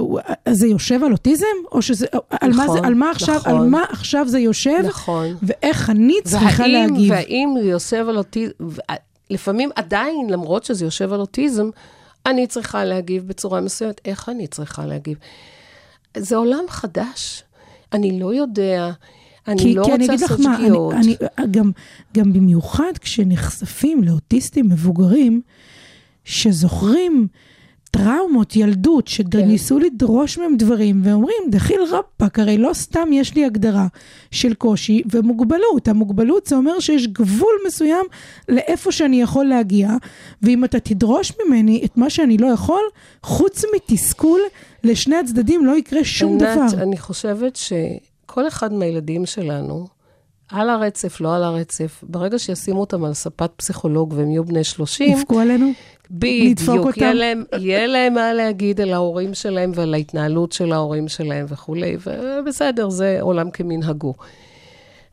זה יושב על אוטיזם? או שזה, על, מה, זה, נכון, על, מה עכשיו, נכון. על מה עכשיו זה יושב? נכון. ואיך אני צריכה והאם, להגיב. והאם זה יושב על אוטיזם, לפעמים עדיין, למרות שזה יושב על אוטיזם, אני צריכה להגיב בצורה מסוימת. איך אני צריכה להגיב? זה עולם חדש. אני לא יודע, אני כי, לא כי רוצה אני אגיד לך לעשות שגיאות. אני, אני, גם, גם במיוחד כשנחשפים לאוטיסטים מבוגרים, שזוכרים טראומות ילדות, שניסו לדרוש מהם דברים, ואומרים, דחיל רפאק, הרי לא סתם יש לי הגדרה של קושי ומוגבלות. המוגבלות זה אומר שיש גבול מסוים לאיפה שאני יכול להגיע, ואם אתה תדרוש ממני את מה שאני לא יכול, חוץ מתסכול, לשני הצדדים לא יקרה שום ענת, דבר. אני חושבת שכל אחד מהילדים שלנו, על הרצף, לא על הרצף, ברגע שישימו אותם על ספת פסיכולוג והם יהיו בני 30, יבכו עלינו? בדיוק? יהיה להם, יהיה להם מה להגיד על ההורים שלהם ועל ההתנהלות של ההורים שלהם וכולי, ובסדר, זה עולם כמנהגו.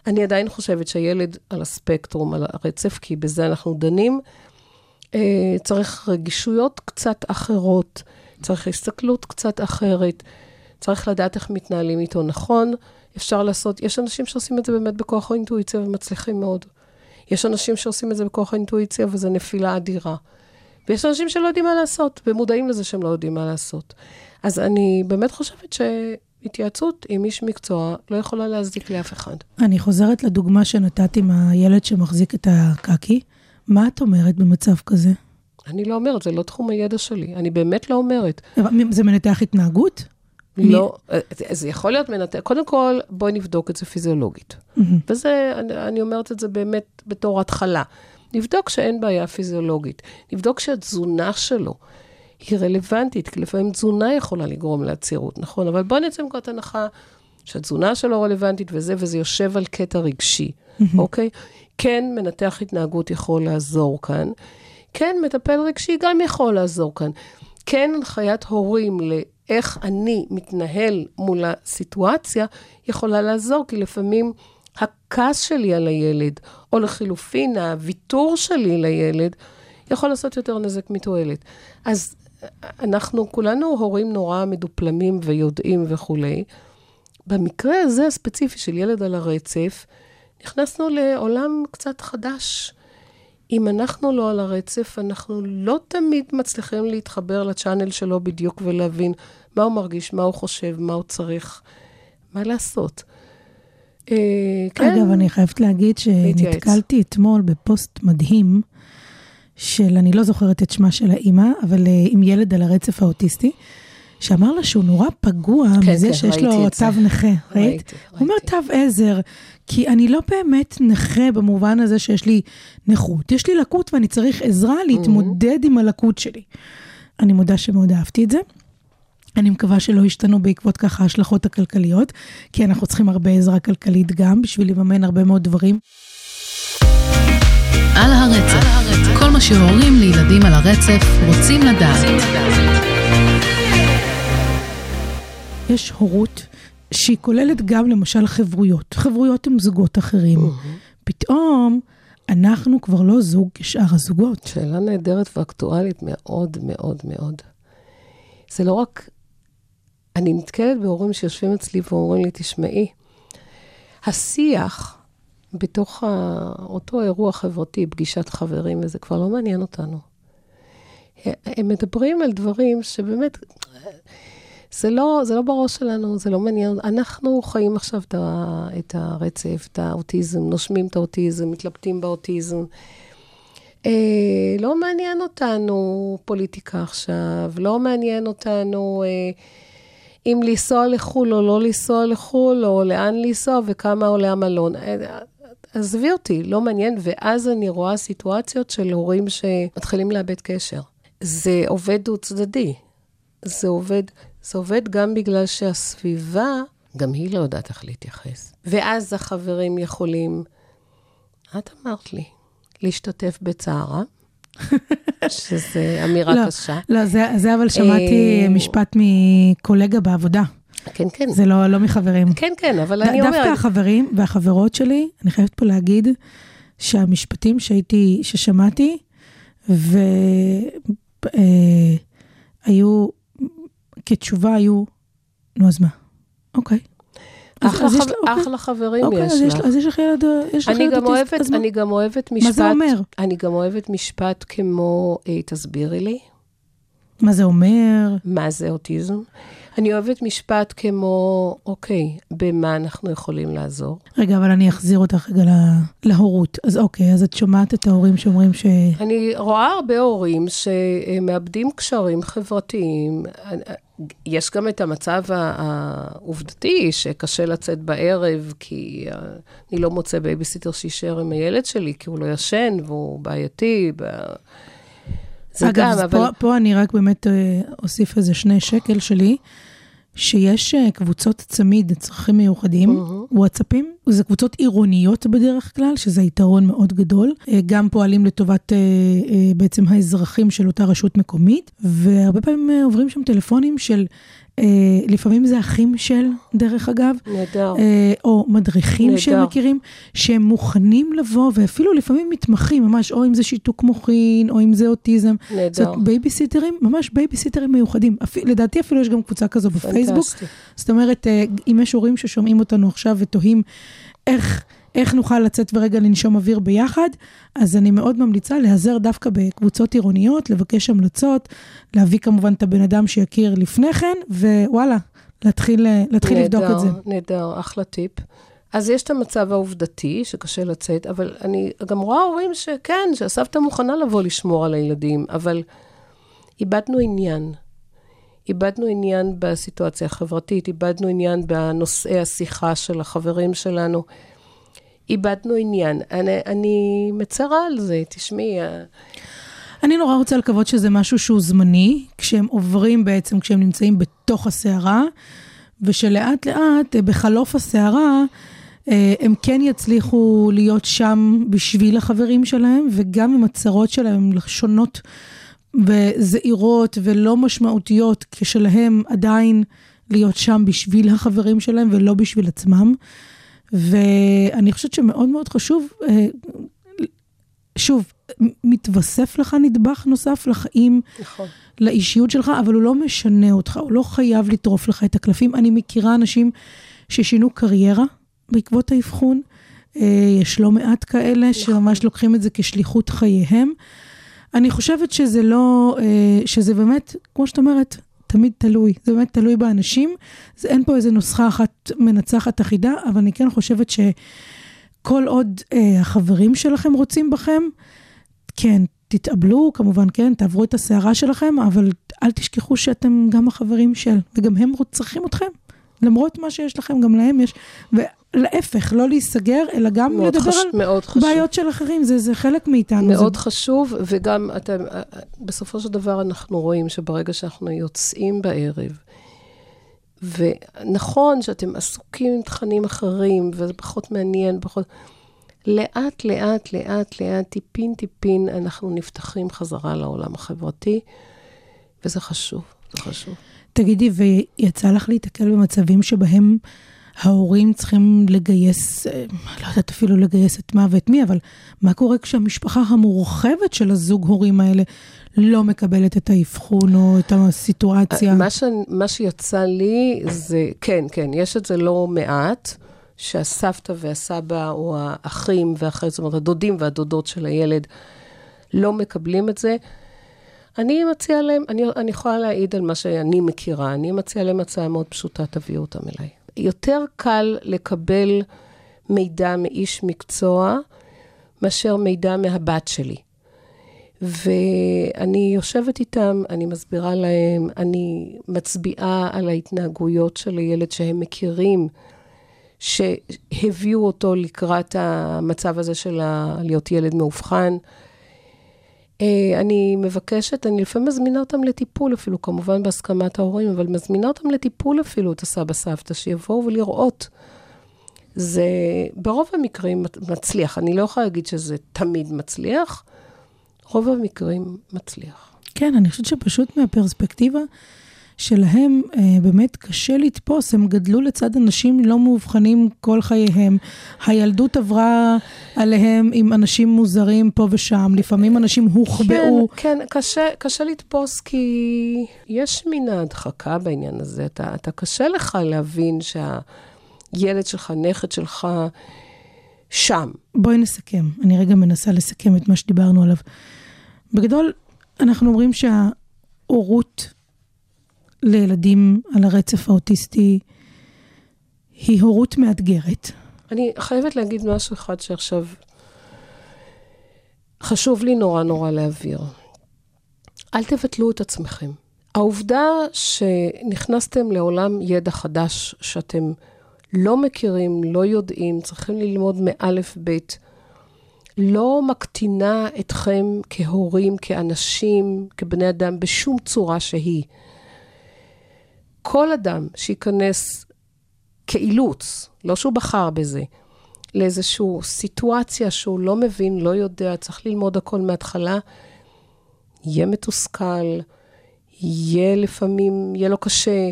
אני עדיין חושבת שהילד על הספקטרום, על הרצף, כי בזה אנחנו דנים, אה, צריך רגישויות קצת אחרות, צריך הסתכלות קצת אחרת, צריך לדעת איך מתנהלים איתו נכון. אפשר לעשות, יש אנשים שעושים את זה באמת בכוח האינטואיציה ומצליחים מאוד. יש אנשים שעושים את זה בכוח האינטואיציה וזו נפילה אדירה. ויש אנשים שלא יודעים מה לעשות, ומודעים לזה שהם לא יודעים מה לעשות. אז אני באמת חושבת שהתייעצות עם איש מקצוע לא יכולה להזיק לאף אחד. אני חוזרת לדוגמה שנתת עם הילד שמחזיק את הקקי. מה את אומרת במצב כזה? אני לא אומרת, זה לא תחום הידע שלי. אני באמת לא אומרת. זה מנתח התנהגות? לא, זה- זה יכול להיות מנתח. קודם כל, בואי נבדוק את זה פיזיולוגית. וזה, אני, אני אומרת את זה באמת בתור התחלה. נבדוק שאין בעיה פיזיולוגית. נבדוק שהתזונה שלו היא רלוונטית, כי לפעמים תזונה יכולה לגרום לעצירות, נכון? אבל בואי נצא מנקודת הנחה שהתזונה שלו רלוונטית וזה, וזה יושב על קטע רגשי, אוקיי? כן, מנתח התנהגות יכול לעזור כאן. כן, מטפל רגשי גם יכול לעזור כאן. כן, הנחיית הורים לאיך אני מתנהל מול הסיטואציה, יכולה לעזור, כי לפעמים הכעס שלי על הילד, או לחילופין, הוויתור שלי לילד, יכול לעשות יותר נזק מתועלת. אז אנחנו כולנו הורים נורא מדופלמים ויודעים וכולי. במקרה הזה הספציפי של ילד על הרצף, נכנסנו לעולם קצת חדש. אם אנחנו לא על הרצף, אנחנו לא תמיד מצליחים להתחבר לצ'אנל שלו בדיוק ולהבין מה הוא מרגיש, מה הוא חושב, מה הוא צריך, מה לעשות. אה, כן, אגב, אני חייבת להגיד. שנתקלתי אתמול בפוסט מדהים של, אני לא זוכרת את שמה של האימא, אבל אה, עם ילד על הרצף האוטיסטי, שאמר לה שהוא נורא פגוע כן, מזה כן, שיש ראיתי לו. תו נכה, ראית? ראיתי, הוא אומר ראיתי. תו עזר, כי אני לא באמת נכה במובן הזה שיש לי נכות. יש לי לקות ואני צריך עזרה להתמודד עם הלקות שלי. אני מודה שמאוד אהבתי את זה. אני מקווה שלא ישתנו בעקבות ככה ההשלכות הכלכליות, כי אנחנו צריכים הרבה עזרה כלכלית גם בשביל לממן הרבה מאוד דברים. על הרצף, כל מה שהורים לילדים על הרצף רוצים לדעת. יש הורות שהיא כוללת גם למשל חברויות, חברויות עם זוגות אחרים. פתאום אנחנו כבר לא זוג כשאר הזוגות. שאלה נהדרת ואקטואלית מאוד מאוד מאוד. זה לא רק... אני נתקלת בהורים שיושבים אצלי ואומרים לי, תשמעי, השיח בתוך ה... אותו אירוע חברתי, פגישת חברים, וזה כבר לא מעניין אותנו. הם מדברים על דברים שבאמת, זה לא, זה לא בראש שלנו, זה לא מעניין. אנחנו חיים עכשיו את, הרצף, את האוטיזם, נושמים את האוטיזם, מתלבטים באוטיזם. אה, לא מעניין אותנו פוליטיקה עכשיו, לא מעניין אותנו אה, אם לנסוע לחו"ל או לא לנסוע לחו"ל, או לאן לנסוע וכמה עולה המלון. אה, עזבי אותי, לא מעניין. ואז אני רואה סיטואציות של הורים שמתחילים לאבד קשר. זה עובד דו-צדדי. זה עובד, זה עובד גם בגלל שהסביבה, גם היא לא יודעת איך להתייחס. ואז החברים יכולים, את אמרת לי, להשתתף בצערה, [LAUGHS] שזה אמירה לא, קשה. לא, זה, זה אבל שמעתי אה, משפט מקולגה בעבודה. כן, כן. זה לא, לא מחברים. כן, כן, אבל ד- אני דווקא אומרת... החברים והחברות שלי, אני חייבת פה להגיד שהמשפטים שהייתי, ששמעתי, והיו, כתשובה היו, נו אז מה? אוקיי. אחלה, אז חב... אוקיי. אחלה חברים אוקיי, יש אז לך. אז יש לך ילד, יש לך ילד גם, אוטיסט, אוהבת, אז? אני גם אוהבת משפט... מה זה אומר? אני גם אוהבת משפט כמו, אה, תסבירי לי, מה זה אומר? מה זה אוטיזם. אני אוהבת משפט כמו, אוקיי, במה אנחנו יכולים לעזור? רגע, אבל אני אחזיר אותך רגע לה- להורות. אז אוקיי, אז את שומעת את ההורים שאומרים ש... אני רואה הרבה הורים שמאבדים קשרים חברתיים. יש גם את המצב העובדתי, שקשה לצאת בערב, כי אה, אני לא מוצא בייביסיטר שישאר עם הילד שלי, כי הוא לא ישן והוא בעייתי. ב- זה אגב, גם, אז אבל... פה, פה אני רק באמת אה, אוסיף איזה שני שקל שלי, שיש אה, קבוצות צמיד, צרכים מיוחדים, וואטסאפים, זה קבוצות עירוניות בדרך כלל, שזה יתרון מאוד גדול. אה, גם פועלים לטובת אה, בעצם האזרחים של אותה רשות מקומית, והרבה פעמים עוברים שם טלפונים של, לפעמים זה אחים של, דרך אגב, נהדר. אה, או מדריכים שהם נהדר. מכירים, שהם מוכנים לבוא, ואפילו לפעמים מתמחים ממש, או אם זה שיתוק מוחין, או אם זה אוטיזם. נהדר. זאת בייביסיטרים, ממש בייביסיטרים מיוחדים. אפ... לדעתי אפילו יש גם קבוצה כזו בפייסבוק. פנטסטי. זאת אומרת, אה, אם יש הורים ששומעים אותנו עכשיו ותוהים איך... איך נוכל לצאת ורגע לנשום אוויר ביחד, אז אני מאוד ממליצה להיעזר דווקא בקבוצות עירוניות, לבקש המלצות, להביא כמובן את הבן אדם שיכיר לפני כן, ווואלה, להתחיל, להתחיל לבדוק את זה. נהדר, אחלה טיפ. אז יש את המצב העובדתי, שקשה לצאת, אבל אני גם רואה הורים שכן, שהסבתא מוכנה לבוא לשמור על הילדים, אבל איבדנו עניין. איבדנו עניין בסיטואציה החברתית, איבדנו עניין בנושאי השיחה של החברים שלנו. איבדנו עניין. אני, אני מצרה על זה, תשמעי, אני נורא רוצה לקוות שזה משהו שהוא זמני, כשהם עוברים בעצם, כשהם נמצאים בתוך הסערה, ושלאט לאט, אה, בחלוף הסערה, אה, הם כן יצליחו להיות שם בשביל החברים שלהם, וגם אם הצרות שלהם שונות וזעירות ולא משמעותיות, כשלהם עדיין להיות שם בשביל החברים שלהם ולא בשביל עצמם. ואני חושבת שמאוד מאוד חשוב, אה, שוב, מתווסף לך נדבך נוסף לחיים, נכון. לאישיות שלך, אבל הוא לא משנה אותך, הוא לא חייב לטרוף לך את הקלפים. אני מכירה אנשים ששינו קריירה בעקבות האבחון. אה, יש לא מעט כאלה שממש לוקחים את זה כשליחות חייהם. אני חושבת שזה לא, אה, שזה באמת, כמו שאת אומרת, תמיד תלוי, זה באמת תלוי באנשים. זה, אין פה איזה נוסחה אחת מנצחת אחידה, אבל אני כן חושבת שכל עוד אה, החברים שלכם רוצים בכם, כן, תתאבלו, כמובן, כן, תעברו את הסערה שלכם, אבל אל תשכחו שאתם גם החברים של, וגם הם צריכים אתכם. למרות מה שיש לכם, גם להם יש. ולהפך, לא להיסגר, אלא גם מאוד, לדבר חש... על מאוד חשוב. בעיות של אחרים, זה, זה חלק מאיתנו. מאוד זה... חשוב, וגם אתם, בסופו של דבר אנחנו רואים שברגע שאנחנו יוצאים בערב, ונכון שאתם עסוקים עם תכנים אחרים, וזה פחות מעניין, פחות... לאט, לאט, לאט, לאט, טיפין, טיפין, אנחנו נפתחים חזרה לעולם החברתי, וזה חשוב, זה חשוב. תגידי, ויצא לך להיתקל במצבים שבהם ההורים צריכים לגייס, אה, לא יודעת אפילו לגייס את מה ואת מי, אבל מה קורה כשהמשפחה המורחבת של הזוג הורים האלה לא מקבלת את האבחון או את הסיטואציה? מה, ש... מה שיצא לי זה, כן, כן, יש את זה לא מעט, שהסבתא והסבא, או האחים והאחיות, זאת אומרת, הדודים והדודות של הילד, לא מקבלים את זה. אני מציעה להם, אני, אני יכולה להעיד על מה שאני מכירה, אני מציעה להם הצעה מאוד פשוטה, תביאו אותם אליי. יותר קל לקבל מידע מאיש מקצוע מאשר מידע מהבת שלי. ואני יושבת איתם, אני מסבירה להם, אני מצביעה על ההתנהגויות של הילד שהם מכירים, שהביאו אותו לקראת המצב הזה של להיות ילד מאובחן. אה, אני מבקשת, אני לפעמים מזמינה אותם לטיפול אפילו, כמובן בהסכמת ההורים, אבל מזמינה אותם לטיפול אפילו, את הסבא סבתא, שיבואו ולראות. זה ברוב המקרים מצליח. אני לא יכולה להגיד שזה תמיד מצליח, רוב המקרים מצליח. כן, אני חושבת שפשוט מהפרספקטיבה שלהם אה, באמת קשה לתפוס, הם גדלו לצד אנשים לא מאובחנים כל חייהם. הילדות עברה עליהם עם אנשים מוזרים פה ושם, לפעמים אנשים הוחבאו. כן, כן, קשה, קשה לתפוס כי יש מן ההדחקה בעניין הזה. אתה, אתה קשה לך להבין שהילד שלך, נכד שלך, שם. בואי נסכם. אני רגע מנסה לסכם את מה שדיברנו עליו. בגדול, אנחנו אומרים שההורות לילדים על הרצף האוטיסטי היא הורות מאתגרת. אני חייבת להגיד משהו אחד שעכשיו חשוב לי נורא נורא להבהיר. אל תבטלו את עצמכם. העובדה שנכנסתם לעולם ידע חדש שאתם לא מכירים, לא יודעים, צריכים ללמוד מאלף בית, לא מקטינה אתכם כהורים, כאנשים, כבני אדם, בשום צורה שהיא. כל אדם שייכנס כאילוץ, לא שהוא בחר בזה, לאיזושהי סיטואציה שהוא לא מבין, לא יודע, צריך ללמוד הכל מההתחלה, יהיה מתוסכל, יהיה לפעמים, יהיה לו קשה,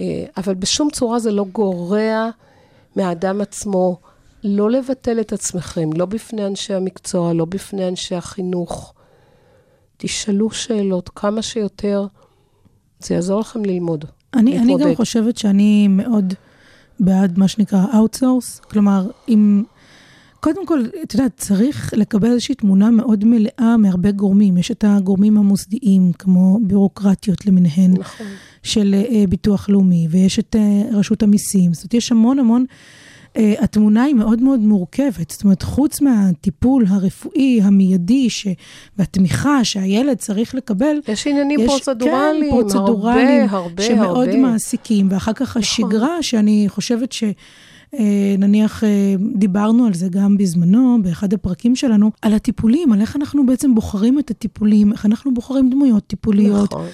אה, אבל בשום צורה זה לא גורע מהאדם עצמו. לא לבטל את עצמכם, לא בפני אנשי המקצוע, לא בפני אנשי החינוך. תשאלו שאלות כמה שיותר, זה יעזור לכם ללמוד. אני, אני גם. חושבת שאני מאוד בעד מה שנקרא Outsource, כלומר, אם... קודם כל, את יודעת, צריך לקבל איזושהי תמונה מאוד מלאה מהרבה גורמים. יש את הגורמים המוסדיים, כמו בירוקרטיות למיניהן, נכון. של אה, ביטוח לאומי, ויש את אה, רשות המיסים. זאת אומרת, יש המון המון... אה, התמונה היא מאוד מאוד מורכבת. זאת אומרת, חוץ מהטיפול הרפואי המיידי ש... והתמיכה שהילד צריך לקבל, יש עניינים יש, פרוצדורליים, כן, פרוצדורליים, הרבה, הרבה, שמאוד הרבה. מעסיקים, ואחר כך השגרה, שאני חושבת ש... אה, נניח אה, דיברנו על זה גם בזמנו, באחד הפרקים שלנו, על הטיפולים, על איך אנחנו בעצם בוחרים את הטיפולים, איך אנחנו בוחרים דמויות טיפוליות, נכון,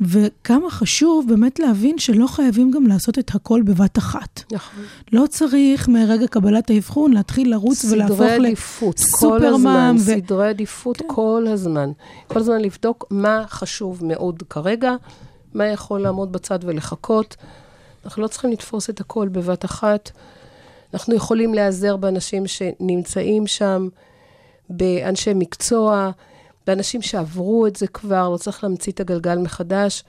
וכמה חשוב באמת להבין שלא חייבים גם לעשות את הכל בבת אחת. נכון. לא צריך מרגע קבלת האבחון להתחיל לרוץ ולהפוך סדרי עדיפות, כל לסופרמן. הזמן, ו- כן. סדרי עדיפות כל הזמן. כל הזמן לבדוק מה חשוב מאוד כרגע, מה יכול לעמוד בצד ולחכות. אנחנו לא צריכים לתפוס את הכל בבת אחת. אנחנו יכולים להיעזר באנשים שנמצאים שם, באנשי מקצוע, באנשים שעברו את זה כבר, לא צריך להמציא את הגלגל מחדש,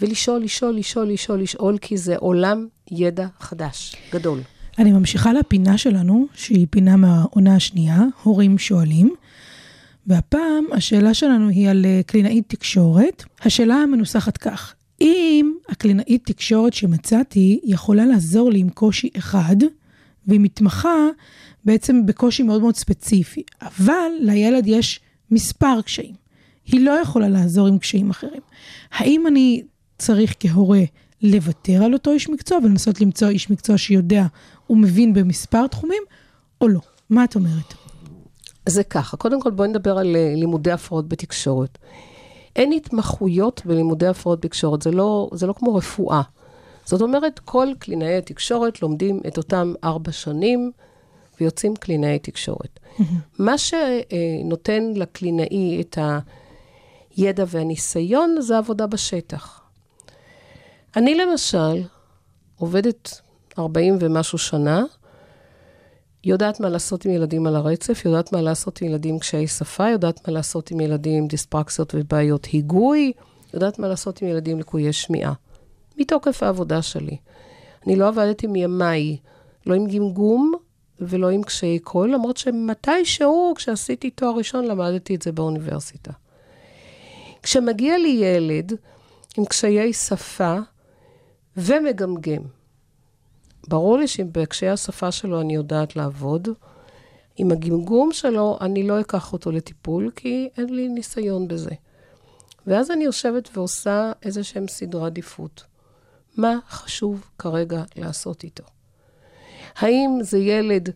ולשאול, לשאול, לשאול, לשאול, לשאול, כי זה עולם ידע חדש, גדול. אני ממשיכה לפינה שלנו, שהיא פינה מהעונה השנייה, הורים שואלים. והפעם השאלה שלנו היא על אה, קלינאית תקשורת. השאלה מנוסחת כך, אם הקלינאית תקשורת שמצאתי יכולה לעזור לי עם קושי אחד, והיא מתמחה בעצם בקושי מאוד מאוד ספציפי, אבל לילד יש מספר קשיים. היא לא יכולה לעזור עם קשיים אחרים. האם אני צריך כהורה לוותר על אותו איש מקצוע ולנסות למצוא איש מקצוע שיודע ומבין במספר תחומים, או לא? מה את אומרת? זה ככה, קודם כל בואי נדבר על אה, לימודי הפרעות בתקשורת. אין התמחויות בלימודי הפרעות בתקשורת, זה לא, זה לא כמו רפואה. זאת אומרת, כל קלינאי התקשורת לומדים את אותם ארבע שנים ויוצאים קלינאי תקשורת. מה שנותן לקלינאי את הידע והניסיון זה עבודה בשטח. אני למשל עובדת 40 ומשהו שנה, יודעת מה לעשות עם ילדים על הרצף, יודעת מה לעשות עם ילדים קשיי שפה, יודעת מה לעשות עם ילדים עם דיספרקסיות ובעיות היגוי, יודעת מה לעשות עם ילדים לקויי שמיעה. מתוקף העבודה שלי. אני לא עבדתי מימיי, לא עם גמגום ולא עם קשיי קול, למרות שמתישהו, כשעשיתי תואר ראשון, למדתי את זה באוניברסיטה. כשמגיע לי ילד עם קשיי שפה ומגמגם, ברור לי שאם בקשיי השפה שלו אני יודעת לעבוד, עם הגמגום שלו אני לא אקח אותו לטיפול, כי אין לי ניסיון בזה. ואז אני יושבת ועושה איזה שהם סדרי עדיפות. מה חשוב כרגע לעשות איתו? האם זה ילד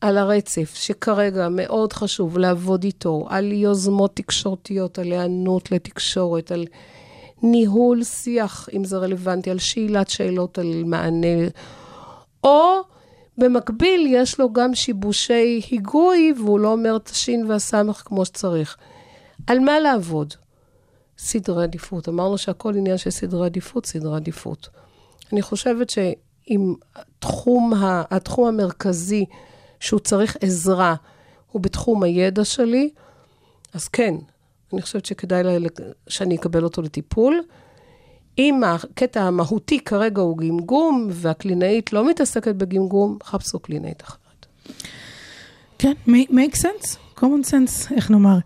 על הרצף, שכרגע מאוד חשוב לעבוד איתו, על יוזמות תקשורתיות, על היענות לתקשורת, על ניהול שיח, אם זה רלוונטי, על שאלת שאלות, על מענה, או במקביל יש לו גם שיבושי היגוי, והוא לא אומר את השין והסמך כמו שצריך. על מה לעבוד? סדרי עדיפות. אמרנו שהכל עניין של סדרי עדיפות, סדרי עדיפות. אני חושבת שאם התחום, ה- התחום המרכזי שהוא צריך עזרה הוא בתחום הידע שלי, אז כן, אני חושבת שכדאי לה- שאני אקבל אותו לטיפול. אם הקטע המהותי כרגע הוא גמגום, והקלינאית לא מתעסקת בגמגום, חפשו קלינאית אחרת. כן, make- sense, common sense, איך נאמר.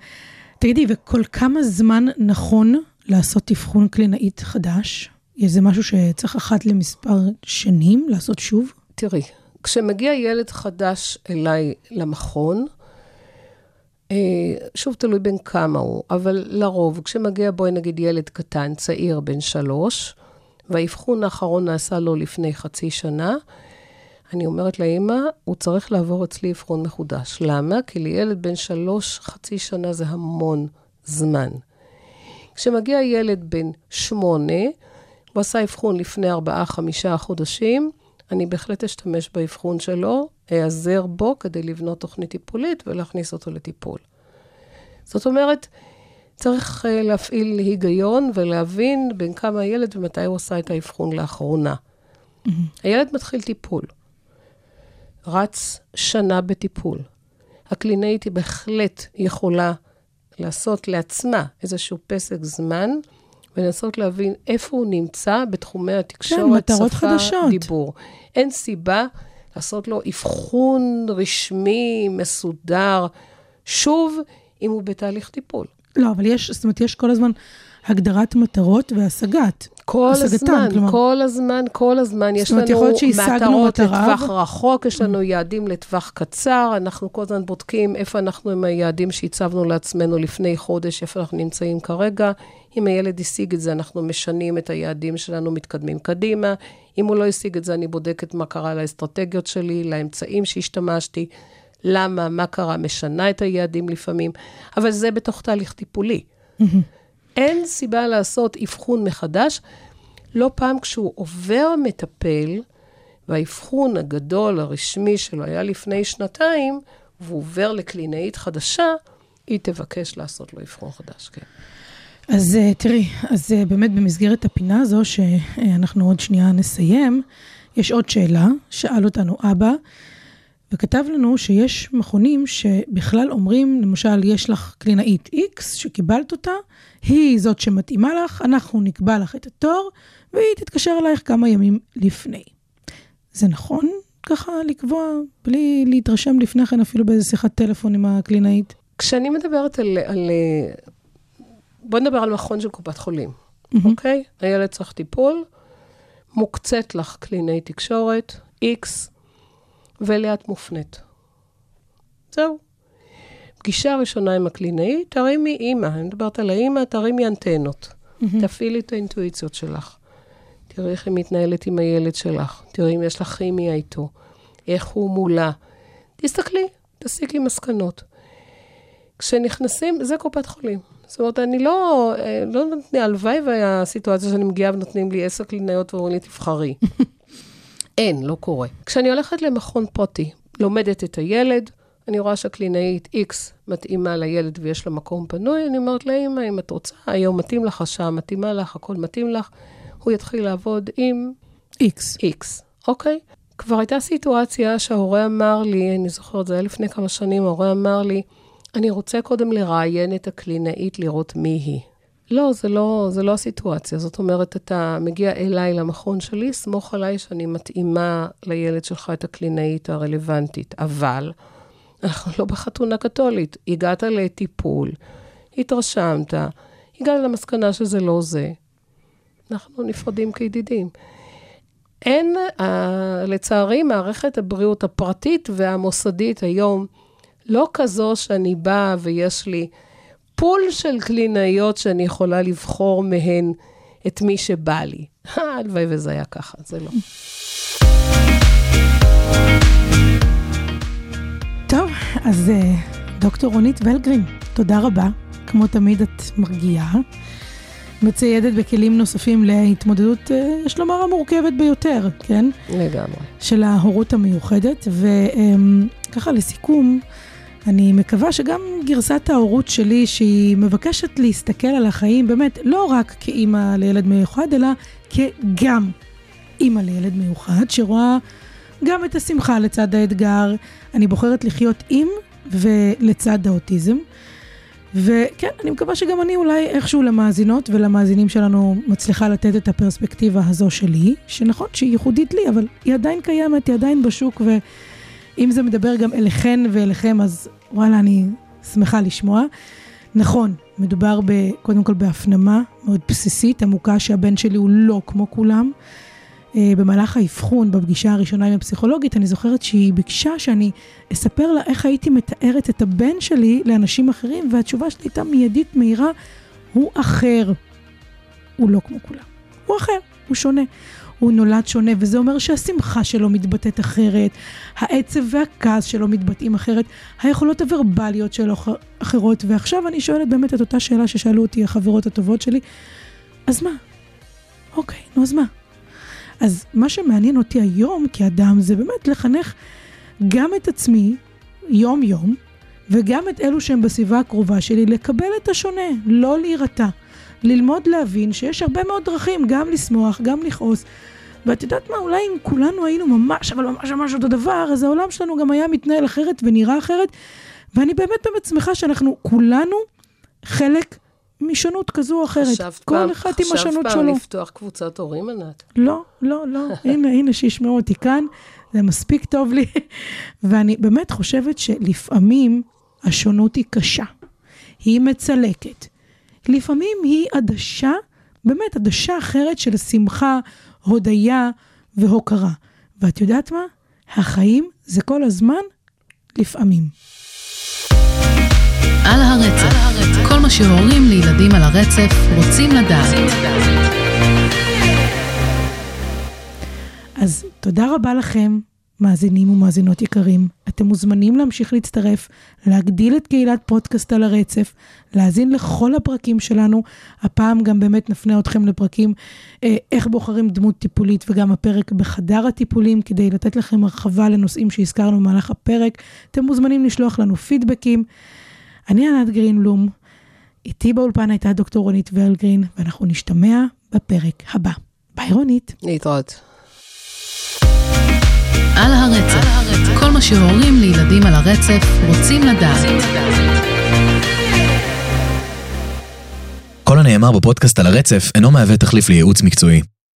תגידי, וכל כמה זמן נכון לעשות אבחון קלינאית חדש? יש זה משהו שצריך אחת למספר שנים לעשות שוב? תראי, כשמגיע ילד חדש אליי למכון, אה, שוב, תלוי בין כמה הוא, אבל לרוב, כשמגיע, בואי נגיד, ילד קטן, צעיר, בן שלוש, והאבחון האחרון נעשה לו לפני חצי שנה, אני אומרת לאמא, הוא צריך לעבור אצלי אבחון מחודש. למה? כי לילד בן שלוש, חצי שנה זה המון זמן. כשמגיע ילד בן שמונה, הוא עשה אבחון לפני ארבעה, חמישה חודשים, אני בהחלט אשתמש באבחון שלו, אעזר בו כדי לבנות תוכנית טיפולית ולהכניס אותו לטיפול. זאת אומרת, צריך uh, להפעיל היגיון ולהבין בין כמה הילד ומתי הוא עשה את האבחון לאחרונה. Mm-hmm. הילד מתחיל טיפול, רץ שנה בטיפול. הקלינאית היא בהחלט יכולה לעשות לעצמה איזשהו פסק זמן, ולנסות להבין איפה הוא נמצא בתחומי התקשורת, כן, שפה, חדשות. דיבור. אין סיבה לעשות לו אבחון רשמי, מסודר, שוב, אם הוא בתהליך טיפול. לא, אבל יש, זאת אומרת, יש כל הזמן הגדרת מטרות והשגת. כל הזמן, כלומר- כל הזמן, כל הזמן. יש לנו מטרות לטווח רחוק, יש לנו יעדים לטווח קצר, אנחנו כל הזמן בודקים איפה אנחנו עם היעדים שהצבנו לעצמנו לפני חודש, איפה אנחנו נמצאים כרגע. אם הילד השיג את זה, אנחנו משנים את היעדים שלנו, מתקדמים קדימה. אם הוא לא השיג את זה, אני בודקת מה קרה לאסטרטגיות שלי, לאמצעים שהשתמשתי, למה, מה קרה, משנה את היעדים לפעמים, אבל זה בתוך תהליך טיפולי. אין סיבה לעשות אבחון מחדש. לא פעם כשהוא עובר מטפל, והאבחון הגדול, הרשמי שלו היה לפני שנתיים, והוא עובר לקלינאית חדשה, היא תבקש לעשות לו אבחון חדש, כן. אז אה, תראי, אז אה, באמת במסגרת הפינה הזו, שאנחנו עוד שנייה נסיים, יש עוד שאלה, שאל אותנו אבא, וכתב לנו שיש מכונים שבכלל אומרים, למשל, יש לך קלינאית X שקיבלת אותה, היא זאת שמתאימה לך, אנחנו נקבע לך את התור, והיא תתקשר אלייך כמה ימים לפני. זה נכון ככה לקבוע, בלי להתרשם לפני כן אפילו באיזה שיחת טלפון עם הקלינאית? כשאני מדברת על... על בוא נדבר על מכון של קופת חולים, אוקיי? הילד צריך טיפול, מוקצית לך קלינאי תקשורת, X, ואליה את מופנית. זהו. פגישה ראשונה עם הקלינאי, תרימי אימא, אני מדברת על האימא, תרימי אנטנות. תפעילי את האינטואיציות שלך. תראי איך היא מתנהלת עם הילד שלך. תראי אם יש לך כימיה איתו. איך הוא מולה. תסתכלי, תסיקי מסקנות. כשנכנסים, זה קופת חולים. זאת אומרת, אני לא, אה, לא נותנים, הלוואי והסיטואציה שאני מגיעה ונותנים לי עשר קלינאיות ואומרים לי, תבחרי. [LAUGHS] אין, לא קורה. כשאני הולכת למכון פרטי, לומדת את הילד, אני רואה שהקלינאית X מתאימה לילד ויש לה מקום פנוי, אני אומרת לאמא, אם את רוצה, היום מתאים לך, השעה מתאימה לך, הכל מתאים לך, הוא יתחיל לעבוד עם X. X, אוקיי? כבר הייתה סיטואציה שההורה אמר לי, אני זוכרת, זה היה לפני כמה שנים, ההורה אמר לי, אני רוצה קודם לראיין את הקלינאית, לראות מי היא. לא, זה לא, זה לא הסיטואציה. זאת אומרת, אתה מגיע אליי למכון שלי, סמוך עליי שאני מתאימה לילד שלך את הקלינאית הרלוונטית. אבל אנחנו לא בחתונה קתולית. הגעת לטיפול, התרשמת, הגענו למסקנה שזה לא זה. אנחנו נפרדים כידידים. אין, uh, לצערי, מערכת הבריאות הפרטית והמוסדית היום לא כזו שאני באה ויש לי פול של קלינאיות שאני יכולה לבחור מהן את מי שבא לי. הלוואי וזה היה ככה, זה לא. טוב, אז אה, דוקטור רונית ולגרין, תודה רבה. כמו תמיד את מרגיעה, מציידת בכלים נוספים להתמודדות, אה, יש לומר, המורכבת ביותר, כן? לגמרי. של ההורות המיוחדת. וככה לסיכום, אני מקווה שגם גרסת ההורות שלי, שהיא מבקשת להסתכל על החיים באמת לא רק כאימא לילד מיוחד, אלא כגם אימא לילד מיוחד, שרואה גם את השמחה לצד האתגר. אני בוחרת לחיות עם ולצד האוטיזם. וכן, אני מקווה שגם אני אולי איכשהו למאזינות ולמאזינים שלנו מצליחה לתת את הפרספקטיבה הזו שלי, שנכון שהיא ייחודית לי, אבל היא עדיין קיימת, היא עדיין בשוק, ואם זה מדבר גם אליכן ואליכם, אז וואלה, אני שמחה לשמוע. נכון, מדובר ב, קודם כל בהפנמה מאוד בסיסית, עמוקה, שהבן שלי הוא לא כמו כולם. אה, במהלך האבחון, בפגישה הראשונה עם הפסיכולוגית, אני זוכרת שהיא ביקשה שאני אספר לה איך הייתי מתארת את הבן שלי לאנשים אחרים, והתשובה שלי הייתה מיידית, מהירה, הוא אחר. הוא לא כמו כולם. הוא אחר, הוא שונה. הוא נולד שונה, וזה אומר שהשמחה שלו מתבטאת אחרת, העצב והכעס שלו מתבטאים אחרת, היכולות הוורבליות שלו אחרות, ועכשיו אני שואלת באמת את אותה שאלה ששאלו אותי החברות הטובות שלי, אז מה? אוקיי, נו אז מה? אז מה שמעניין אותי היום כאדם זה באמת לחנך גם את עצמי יום-יום, וגם את אלו שהם בסביבה הקרובה שלי, לקבל את השונה, לא להירתע. ללמוד להבין שיש הרבה מאוד דרכים, גם לשמוח, גם לכעוס. ואת יודעת מה, אולי אם כולנו היינו ממש, אבל ממש ממש אותו דבר, אז העולם שלנו גם היה מתנהל אחרת ונראה אחרת. ואני באמת באמת שמחה שאנחנו כולנו חלק משונות כזו או אחרת. חשבת כל פעם, אחד עם השונות חשבת שלו. פעם לפתוח קבוצת הורים, ענת? לא, לא, לא. הנה, הנה, שישמעו אותי כאן, זה מספיק טוב לי. ואני באמת חושבת שלפעמים השונות היא קשה. היא מצלקת. לפעמים היא עדשה, באמת עדשה אחרת של שמחה, הודיה והוקרה. ואת יודעת מה? החיים זה כל הזמן לפעמים. על הרצף, כל מה שהורים לילדים על הרצף רוצים לדעת. אז תודה רבה לכם, מאזינים ומאזינות יקרים. אתם מוזמנים להמשיך להצטרף, להגדיל את קהילת פודקאסט על הרצף, להאזין לכל הפרקים שלנו. הפעם גם באמת נפנה אתכם לפרקים אה, איך בוחרים דמות טיפולית וגם הפרק בחדר הטיפולים, כדי לתת לכם הרחבה לנושאים שהזכרנו במהלך הפרק. אתם מוזמנים לשלוח לנו פידבקים. אני ענת גרינבלום, איתי באולפן הייתה דוקטור רונית ולגרין, ואנחנו נשתמע בפרק הבא. ביי רונית. להתראות. על הרצף, כל מה שהורים לילדים על הרצף רוצים לדעת. כל הנאמר בפודקאסט על הרצף אינו מהווה תחליף לייעוץ מקצועי.